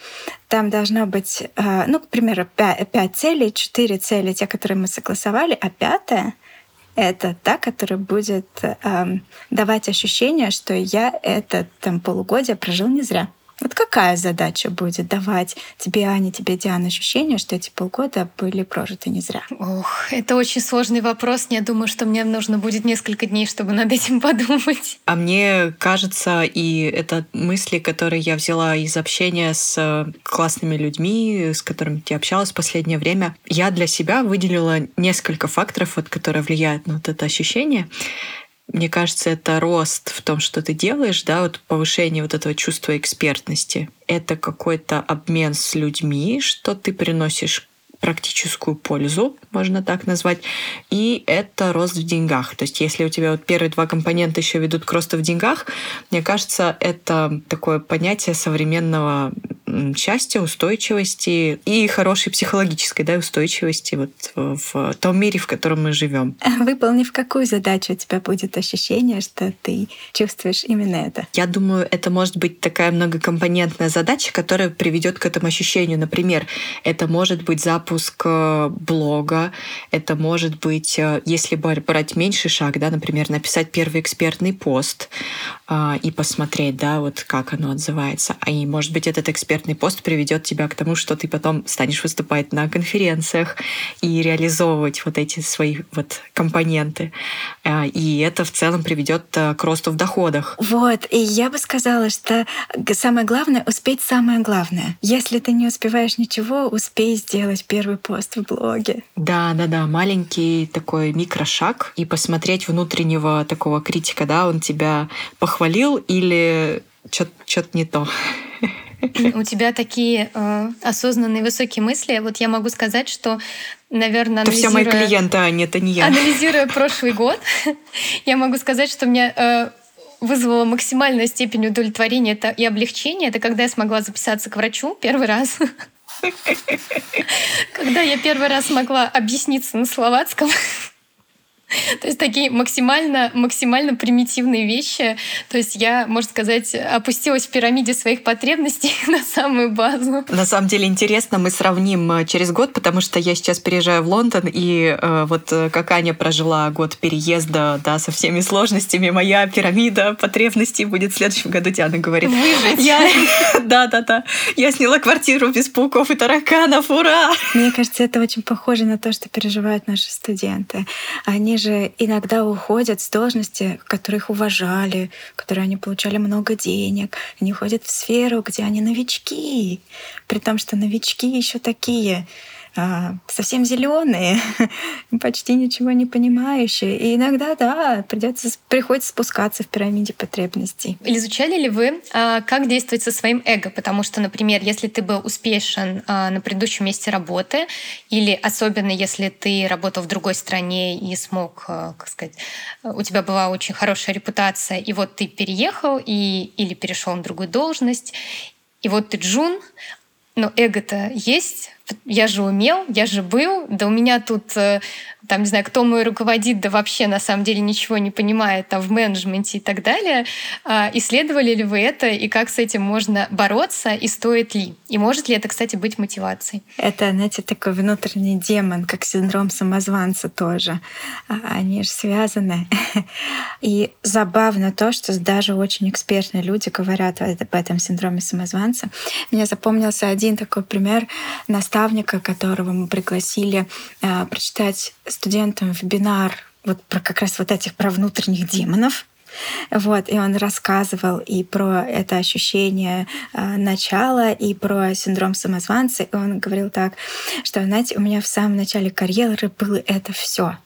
там должно быть, э, ну, к примеру, 5, 5 целей, 4 цели, те, которые мы согласовали, а пятая — это та, которая будет эм, давать ощущение, что я это там полугодие прожил не зря. Вот какая задача будет давать тебе, Аня, тебе, Диана, ощущение, что эти полгода были прожиты не зря? Ох, это очень сложный вопрос. Я думаю, что мне нужно будет несколько дней, чтобы над этим подумать. А мне кажется, и это мысли, которые я взяла из общения с классными людьми, с которыми я общалась в последнее время, я для себя выделила несколько факторов, вот, которые влияют на вот это ощущение. Мне кажется, это рост в том, что ты делаешь, да, вот повышение вот этого чувства экспертности. Это какой-то обмен с людьми, что ты приносишь практическую пользу, можно так назвать, и это рост в деньгах. То есть если у тебя вот первые два компонента еще ведут к росту в деньгах, мне кажется, это такое понятие современного счастья, устойчивости и хорошей психологической да, устойчивости вот в том мире, в котором мы живем. Выполнив какую задачу, у тебя будет ощущение, что ты чувствуешь именно это? Я думаю, это может быть такая многокомпонентная задача, которая приведет к этому ощущению. Например, это может быть запуск э, блога, это может быть, э, если брать меньший шаг, да, например, написать первый экспертный пост э, и посмотреть, да, вот как оно отзывается. А и, может быть, этот экспертный пост приведет тебя к тому, что ты потом станешь выступать на конференциях и реализовывать вот эти свои вот компоненты. И это в целом приведет к росту в доходах. Вот, и я бы сказала, что самое главное — успеть самое главное. Если ты не успеваешь ничего, успей сделать первый пост в блоге. Да, да, да, маленький такой микрошаг и посмотреть внутреннего такого критика, да, он тебя похвалил или что-то не то. У тебя такие э, осознанные высокие мысли. Вот я могу сказать, что, наверное, это все мои клиенты, а нет, это не я. Анализируя прошлый год, я могу сказать, что меня э, вызвала максимальная степень удовлетворения это и облегчения. Это когда я смогла записаться к врачу первый раз. Когда я первый раз смогла объясниться на словацком. То есть такие максимально, максимально примитивные вещи. То есть я, можно сказать, опустилась в пирамиде своих потребностей на самую базу. На самом деле интересно, мы сравним э, через год, потому что я сейчас переезжаю в Лондон, и э, вот э, как Аня прожила год переезда, да, со всеми сложностями, моя пирамида потребностей будет в следующем году, Диана говорит. Выжить. Я... Да, да, да. Я сняла квартиру без пауков и тараканов, ура! Мне кажется, это очень похоже на то, что переживают наши студенты. Они же иногда уходят с должности, которых уважали, которые они получали много денег. Они уходят в сферу, где они новички, при том, что новички еще такие совсем зеленые, почти ничего не понимающие. И иногда, да, придется, приходится спускаться в пирамиде потребностей. Изучали ли вы, а, как действовать со своим эго? Потому что, например, если ты был успешен а, на предыдущем месте работы, или особенно если ты работал в другой стране и смог, как сказать, у тебя была очень хорошая репутация, и вот ты переехал и, или перешел на другую должность, и вот ты джун, но эго-то есть, я же умел, я же был, да у меня тут, э, там, не знаю, кто мой руководит, да вообще на самом деле ничего не понимает там в менеджменте и так далее. А, исследовали ли вы это, и как с этим можно бороться, и стоит ли? И может ли это, кстати, быть мотивацией? Это, знаете, такой внутренний демон, как синдром самозванца тоже. А, они же связаны. И забавно то, что даже очень экспертные люди говорят об этом синдроме самозванца. Мне запомнился один такой пример на наставника, которого мы пригласили э, прочитать студентам вебинар вот про как раз вот этих про внутренних демонов. Вот, и он рассказывал и про это ощущение э, начала, и про синдром самозванца. И он говорил так, что, знаете, у меня в самом начале карьеры было это все.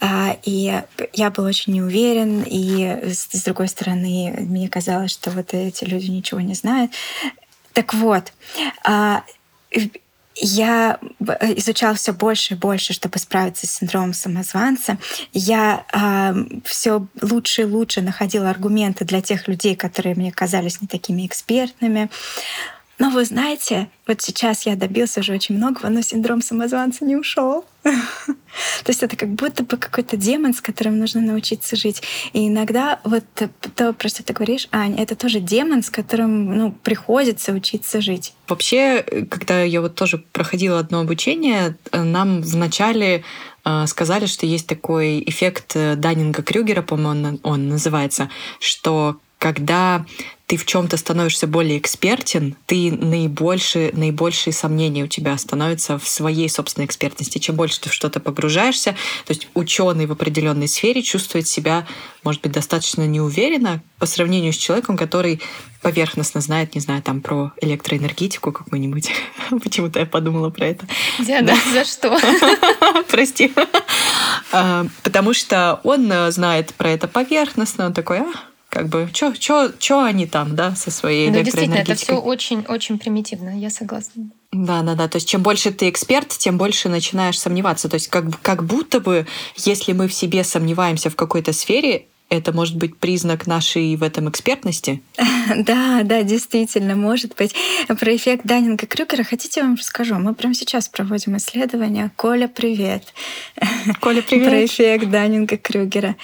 Э, и я был очень неуверен, и с, с другой стороны, мне казалось, что вот эти люди ничего не знают. Так вот, э, я э, изучала все больше и больше, чтобы справиться с синдромом самозванца. Я э, все лучше и лучше находила аргументы для тех людей, которые мне казались не такими экспертными. Но вы знаете, вот сейчас я добился уже очень многого, но синдром самозванца не ушел. То есть это как будто бы какой-то демон, с которым нужно научиться жить. И иногда вот то, про что ты говоришь, Ань, это тоже демон, с которым ну, приходится учиться жить. Вообще, когда я вот тоже проходила одно обучение, нам вначале э, сказали, что есть такой эффект Даннинга-Крюгера, по-моему, он, он называется, что когда ты в чем-то становишься более экспертен, ты наибольшие, наибольшие сомнения у тебя становятся в своей собственной экспертности. Чем больше ты в что-то погружаешься, то есть ученый в определенной сфере чувствует себя, может быть, достаточно неуверенно по сравнению с человеком, который поверхностно знает, не знаю, там про электроэнергетику какую-нибудь. Почему-то я подумала про это. Диана, да. за что? Прости. А, потому что он знает про это поверхностно, он такой, а, как бы, что они там, да, со своей ну, действительно, это все очень-очень примитивно, я согласна. Да, да, да. То есть чем больше ты эксперт, тем больше начинаешь сомневаться. То есть как, как будто бы, если мы в себе сомневаемся в какой-то сфере, это может быть признак нашей в этом экспертности? Да, да, действительно, может быть. Про эффект Даннинга-Крюгера хотите, я вам расскажу? Мы прямо сейчас проводим исследование. Коля, привет. Коля, привет. Про эффект Даннинга-Крюгера.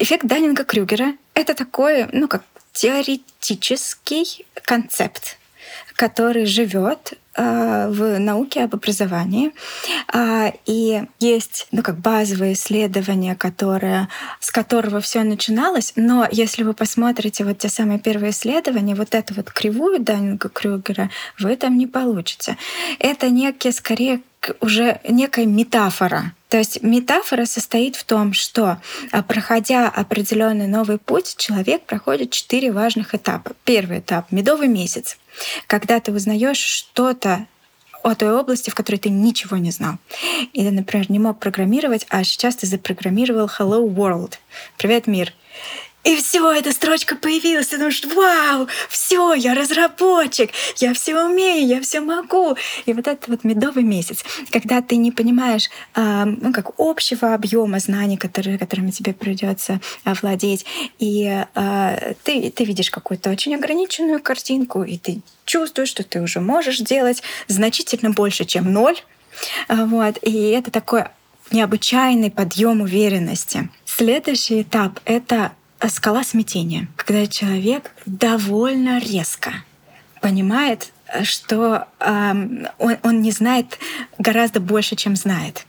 Эффект Даннинга-Крюгера — это такой, ну, как теоретический концепт, который живет а, в науке об образовании. А, и есть ну, как базовые исследования, которые, с которого все начиналось. Но если вы посмотрите вот те самые первые исследования, вот эту вот кривую Даннинга Крюгера, вы там не получите. Это некие, скорее, уже некая метафора. То есть метафора состоит в том, что а, проходя определенный новый путь, человек проходит четыре важных этапа. Первый этап — медовый месяц, когда ты узнаешь что-то о той области, в которой ты ничего не знал. И ты, например, не мог программировать, а сейчас ты запрограммировал Hello World. Привет, мир. И все, эта строчка появилась, ты думаешь, вау, все, я разработчик, я все умею, я все могу. И вот этот вот медовый месяц, когда ты не понимаешь, э, ну, как общего объема знаний, которые, которыми тебе придется овладеть, и э, ты, ты видишь какую-то очень ограниченную картинку, и ты чувствуешь, что ты уже можешь делать значительно больше, чем ноль. Вот. И это такой необычайный подъем уверенности. Следующий этап — это скала смятения, когда человек довольно резко понимает, что э, он, он не знает гораздо больше, чем знает.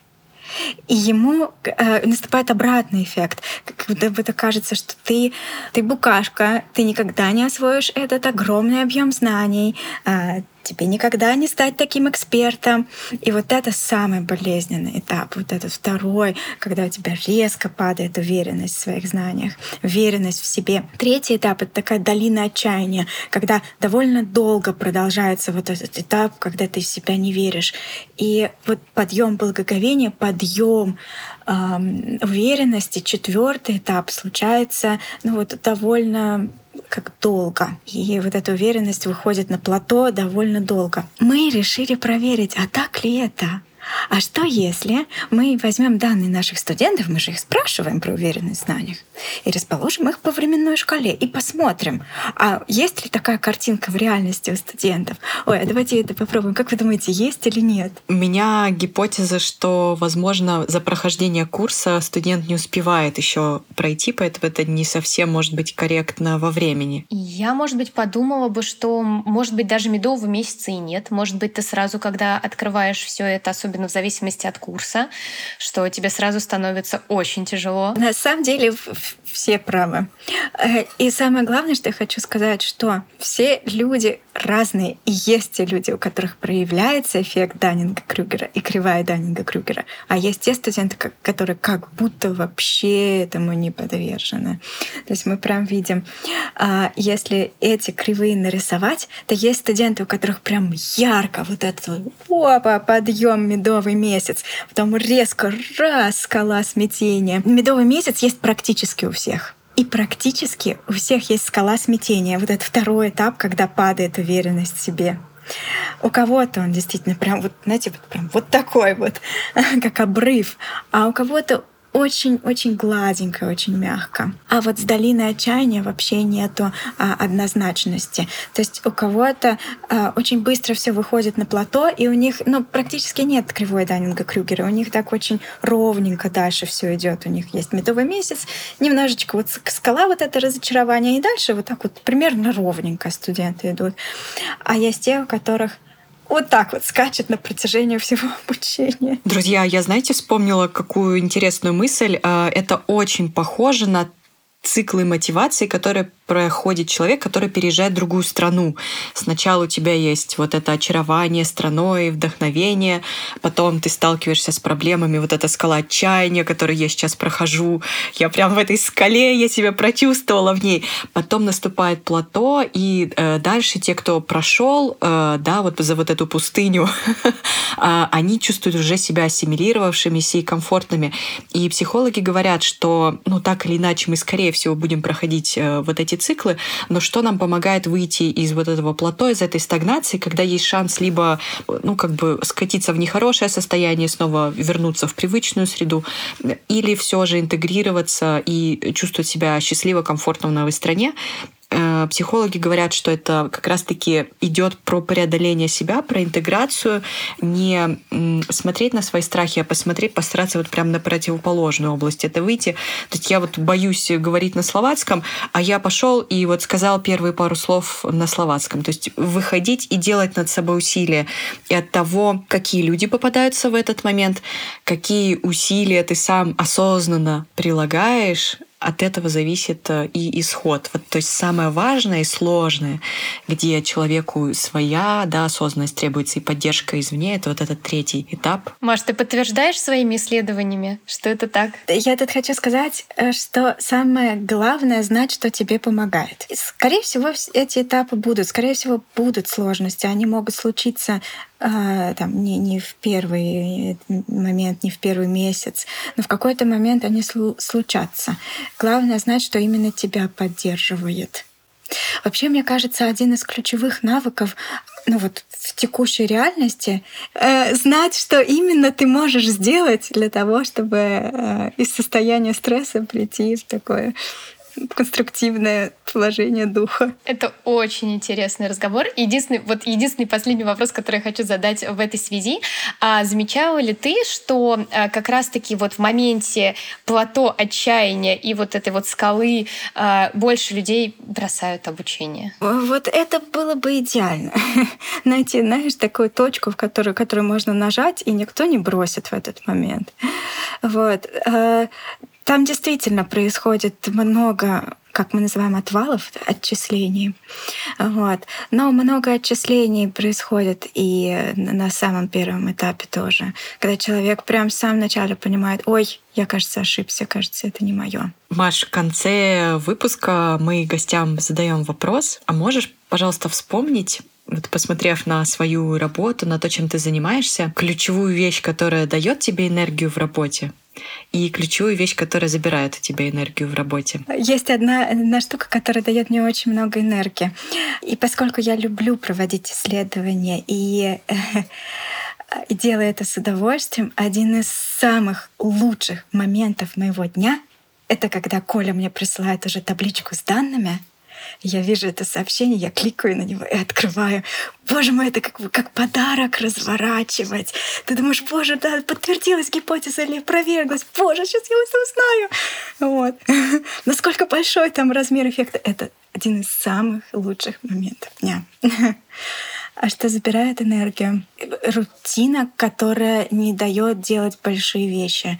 И ему э, наступает обратный эффект, когда будто кажется, что ты, ты букашка, ты никогда не освоишь этот огромный объем знаний, э, тебе никогда не стать таким экспертом. И вот это самый болезненный этап, вот этот второй, когда у тебя резко падает уверенность в своих знаниях, уверенность в себе. Третий этап — это такая долина отчаяния, когда довольно долго продолжается вот этот этап, когда ты в себя не веришь. И вот подъем благоговения, подъем эм, уверенности, четвертый этап случается ну, вот довольно как долго. И вот эта уверенность выходит на плато довольно долго. Мы решили проверить, а так ли это? А что если мы возьмем данные наших студентов, мы же их спрашиваем про уверенность в знаниях, и расположим их по временной шкале и посмотрим, а есть ли такая картинка в реальности у студентов? Ой, а давайте это попробуем. Как вы думаете, есть или нет? У меня гипотеза, что, возможно, за прохождение курса студент не успевает еще пройти, поэтому это не совсем может быть корректно во времени. Я, может быть, подумала бы, что, может быть, даже медового месяца и нет. Может быть, ты сразу, когда открываешь все это, особенно особенно в зависимости от курса, что тебе сразу становится очень тяжело. На самом деле все правы. Э, и самое главное, что я хочу сказать, что все люди разные. И есть те люди, у которых проявляется эффект Даннинга-Крюгера и кривая Даннинга-Крюгера. А есть те студенты, которые как будто вообще этому не подвержены. То есть мы прям видим, а, если эти кривые нарисовать, то есть студенты, у которых прям ярко вот этот опа, подъем медовый месяц, потом резко раз скала смятения. Медовый месяц есть практически у всех. И практически у всех есть скала смятения. Вот этот второй этап, когда падает уверенность в себе. У кого-то он действительно прям вот, знаете, вот прям вот такой вот, как обрыв, а у кого-то очень-очень гладенько, очень мягко. А вот с долиной отчаяния вообще нету а, однозначности. То есть у кого-то а, очень быстро все выходит на плато, и у них ну, практически нет кривой Даннинга Крюгера. У них так очень ровненько дальше все идет. У них есть медовый месяц, немножечко вот скала вот это разочарование, и дальше вот так вот примерно ровненько студенты идут. А есть те, у которых вот так вот скачет на протяжении всего обучения. Друзья, я, знаете, вспомнила какую интересную мысль. А, это очень похоже на циклы мотивации, которые проходит человек, который переезжает в другую страну. Сначала у тебя есть вот это очарование страной, вдохновение, потом ты сталкиваешься с проблемами, вот эта скала отчаяния, которую я сейчас прохожу. Я прям в этой скале, я себя прочувствовала в ней. Потом наступает плато, и э, дальше те, кто прошел, э, да, вот за вот эту пустыню, а, они чувствуют уже себя ассимилировавшимися и комфортными. И психологи говорят, что, ну, так или иначе, мы, скорее всего, будем проходить э, вот эти циклы, но что нам помогает выйти из вот этого плато, из этой стагнации, когда есть шанс либо, ну, как бы скатиться в нехорошее состояние, снова вернуться в привычную среду, или все же интегрироваться и чувствовать себя счастливо, комфортно в новой стране. Э, психологи говорят, что это как раз-таки идет про преодоление себя, про интеграцию, не смотреть на свои страхи, а посмотреть, постараться вот прямо на противоположную область это выйти. То есть я вот боюсь говорить на словацком, а я пошел и вот сказал первые пару слов на словацком. То есть выходить и делать над собой усилия. И от того, какие люди попадаются в этот момент, какие усилия ты сам осознанно прилагаешь, от этого зависит э, и исход. Вот, то есть самое важное и сложное, где человеку своя да, осознанность требуется и поддержка извне, это вот этот третий этап. Маш, ты подтверждаешь своими исследованиями, что это так? Я тут хочу сказать, э, что самое главное знать, что тебе помогает. Скорее всего, эти этапы будут, скорее всего, будут сложности. Они могут случиться а, там, не, не в первый момент, не в первый месяц, но в какой-то момент они случатся. Главное знать, что именно тебя поддерживает. Вообще, мне кажется, один из ключевых навыков ну вот в текущей реальности э, знать, что именно ты можешь сделать для того, чтобы э, из состояния стресса прийти в такое конструктивное положение духа. Это очень интересный разговор. Единственный, вот единственный последний вопрос, который я хочу задать в этой связи. А замечала ли ты, что а, как раз-таки вот в моменте плато отчаяния и вот этой вот скалы а, больше людей бросают обучение? Вот это было бы идеально. Найти, знаешь, такую точку, в которую, которую можно нажать, и никто не бросит в этот момент. Вот. Там действительно происходит много как мы называем, отвалов, отчислений. Вот. Но много отчислений происходит и на самом первом этапе тоже, когда человек прям в самом начале понимает, ой, я, кажется, ошибся, кажется, это не мое. Маш, в конце выпуска мы гостям задаем вопрос, а можешь, пожалуйста, вспомнить вот посмотрев на свою работу, на то, чем ты занимаешься, ключевую вещь, которая дает тебе энергию в работе, и ключевую вещь, которая забирает у тебя энергию в работе? Есть одна, одна штука, которая дает мне очень много энергии. И поскольку я люблю проводить исследования и и делаю это с удовольствием, один из самых лучших моментов моего дня — это когда Коля мне присылает уже табличку с данными, я вижу это сообщение, я кликаю на него и открываю. Боже мой, это как, как подарок разворачивать. Ты думаешь, боже, да, подтвердилась гипотеза или проверилась. Боже, сейчас я это узнаю. Вот. Насколько большой там размер эффекта. Это один из самых лучших моментов дня. А что забирает энергию? Рутина, которая не дает делать большие вещи.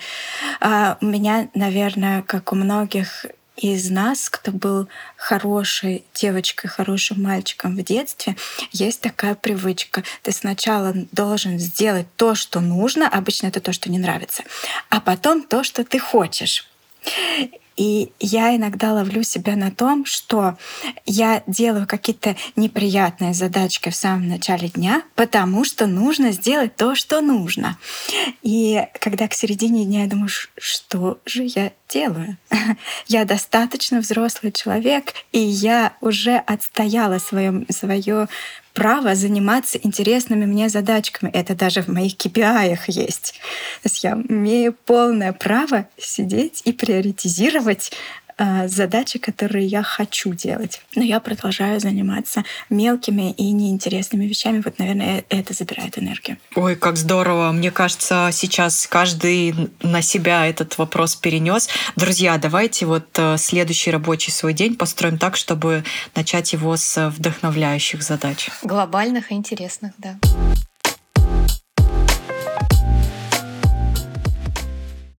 А у меня, наверное, как у многих из нас, кто был хорошей девочкой, хорошим мальчиком в детстве, есть такая привычка. Ты сначала должен сделать то, что нужно, обычно это то, что не нравится, а потом то, что ты хочешь. И я иногда ловлю себя на том, что я делаю какие-то неприятные задачки в самом начале дня, потому что нужно сделать то, что нужно. И когда к середине дня я думаю, что же я делаю? Я достаточно взрослый человек, и я уже отстояла свое, свое право заниматься интересными мне задачками. Это даже в моих KPI есть. То есть я имею полное право сидеть и приоритизировать Э, задачи, которые я хочу делать. Но я продолжаю заниматься мелкими и неинтересными вещами. Вот, наверное, э, это забирает энергию. Ой, как здорово. Мне кажется, сейчас каждый на себя этот вопрос перенес. Друзья, давайте вот э, следующий рабочий свой день построим так, чтобы начать его с вдохновляющих задач. Глобальных и интересных, да.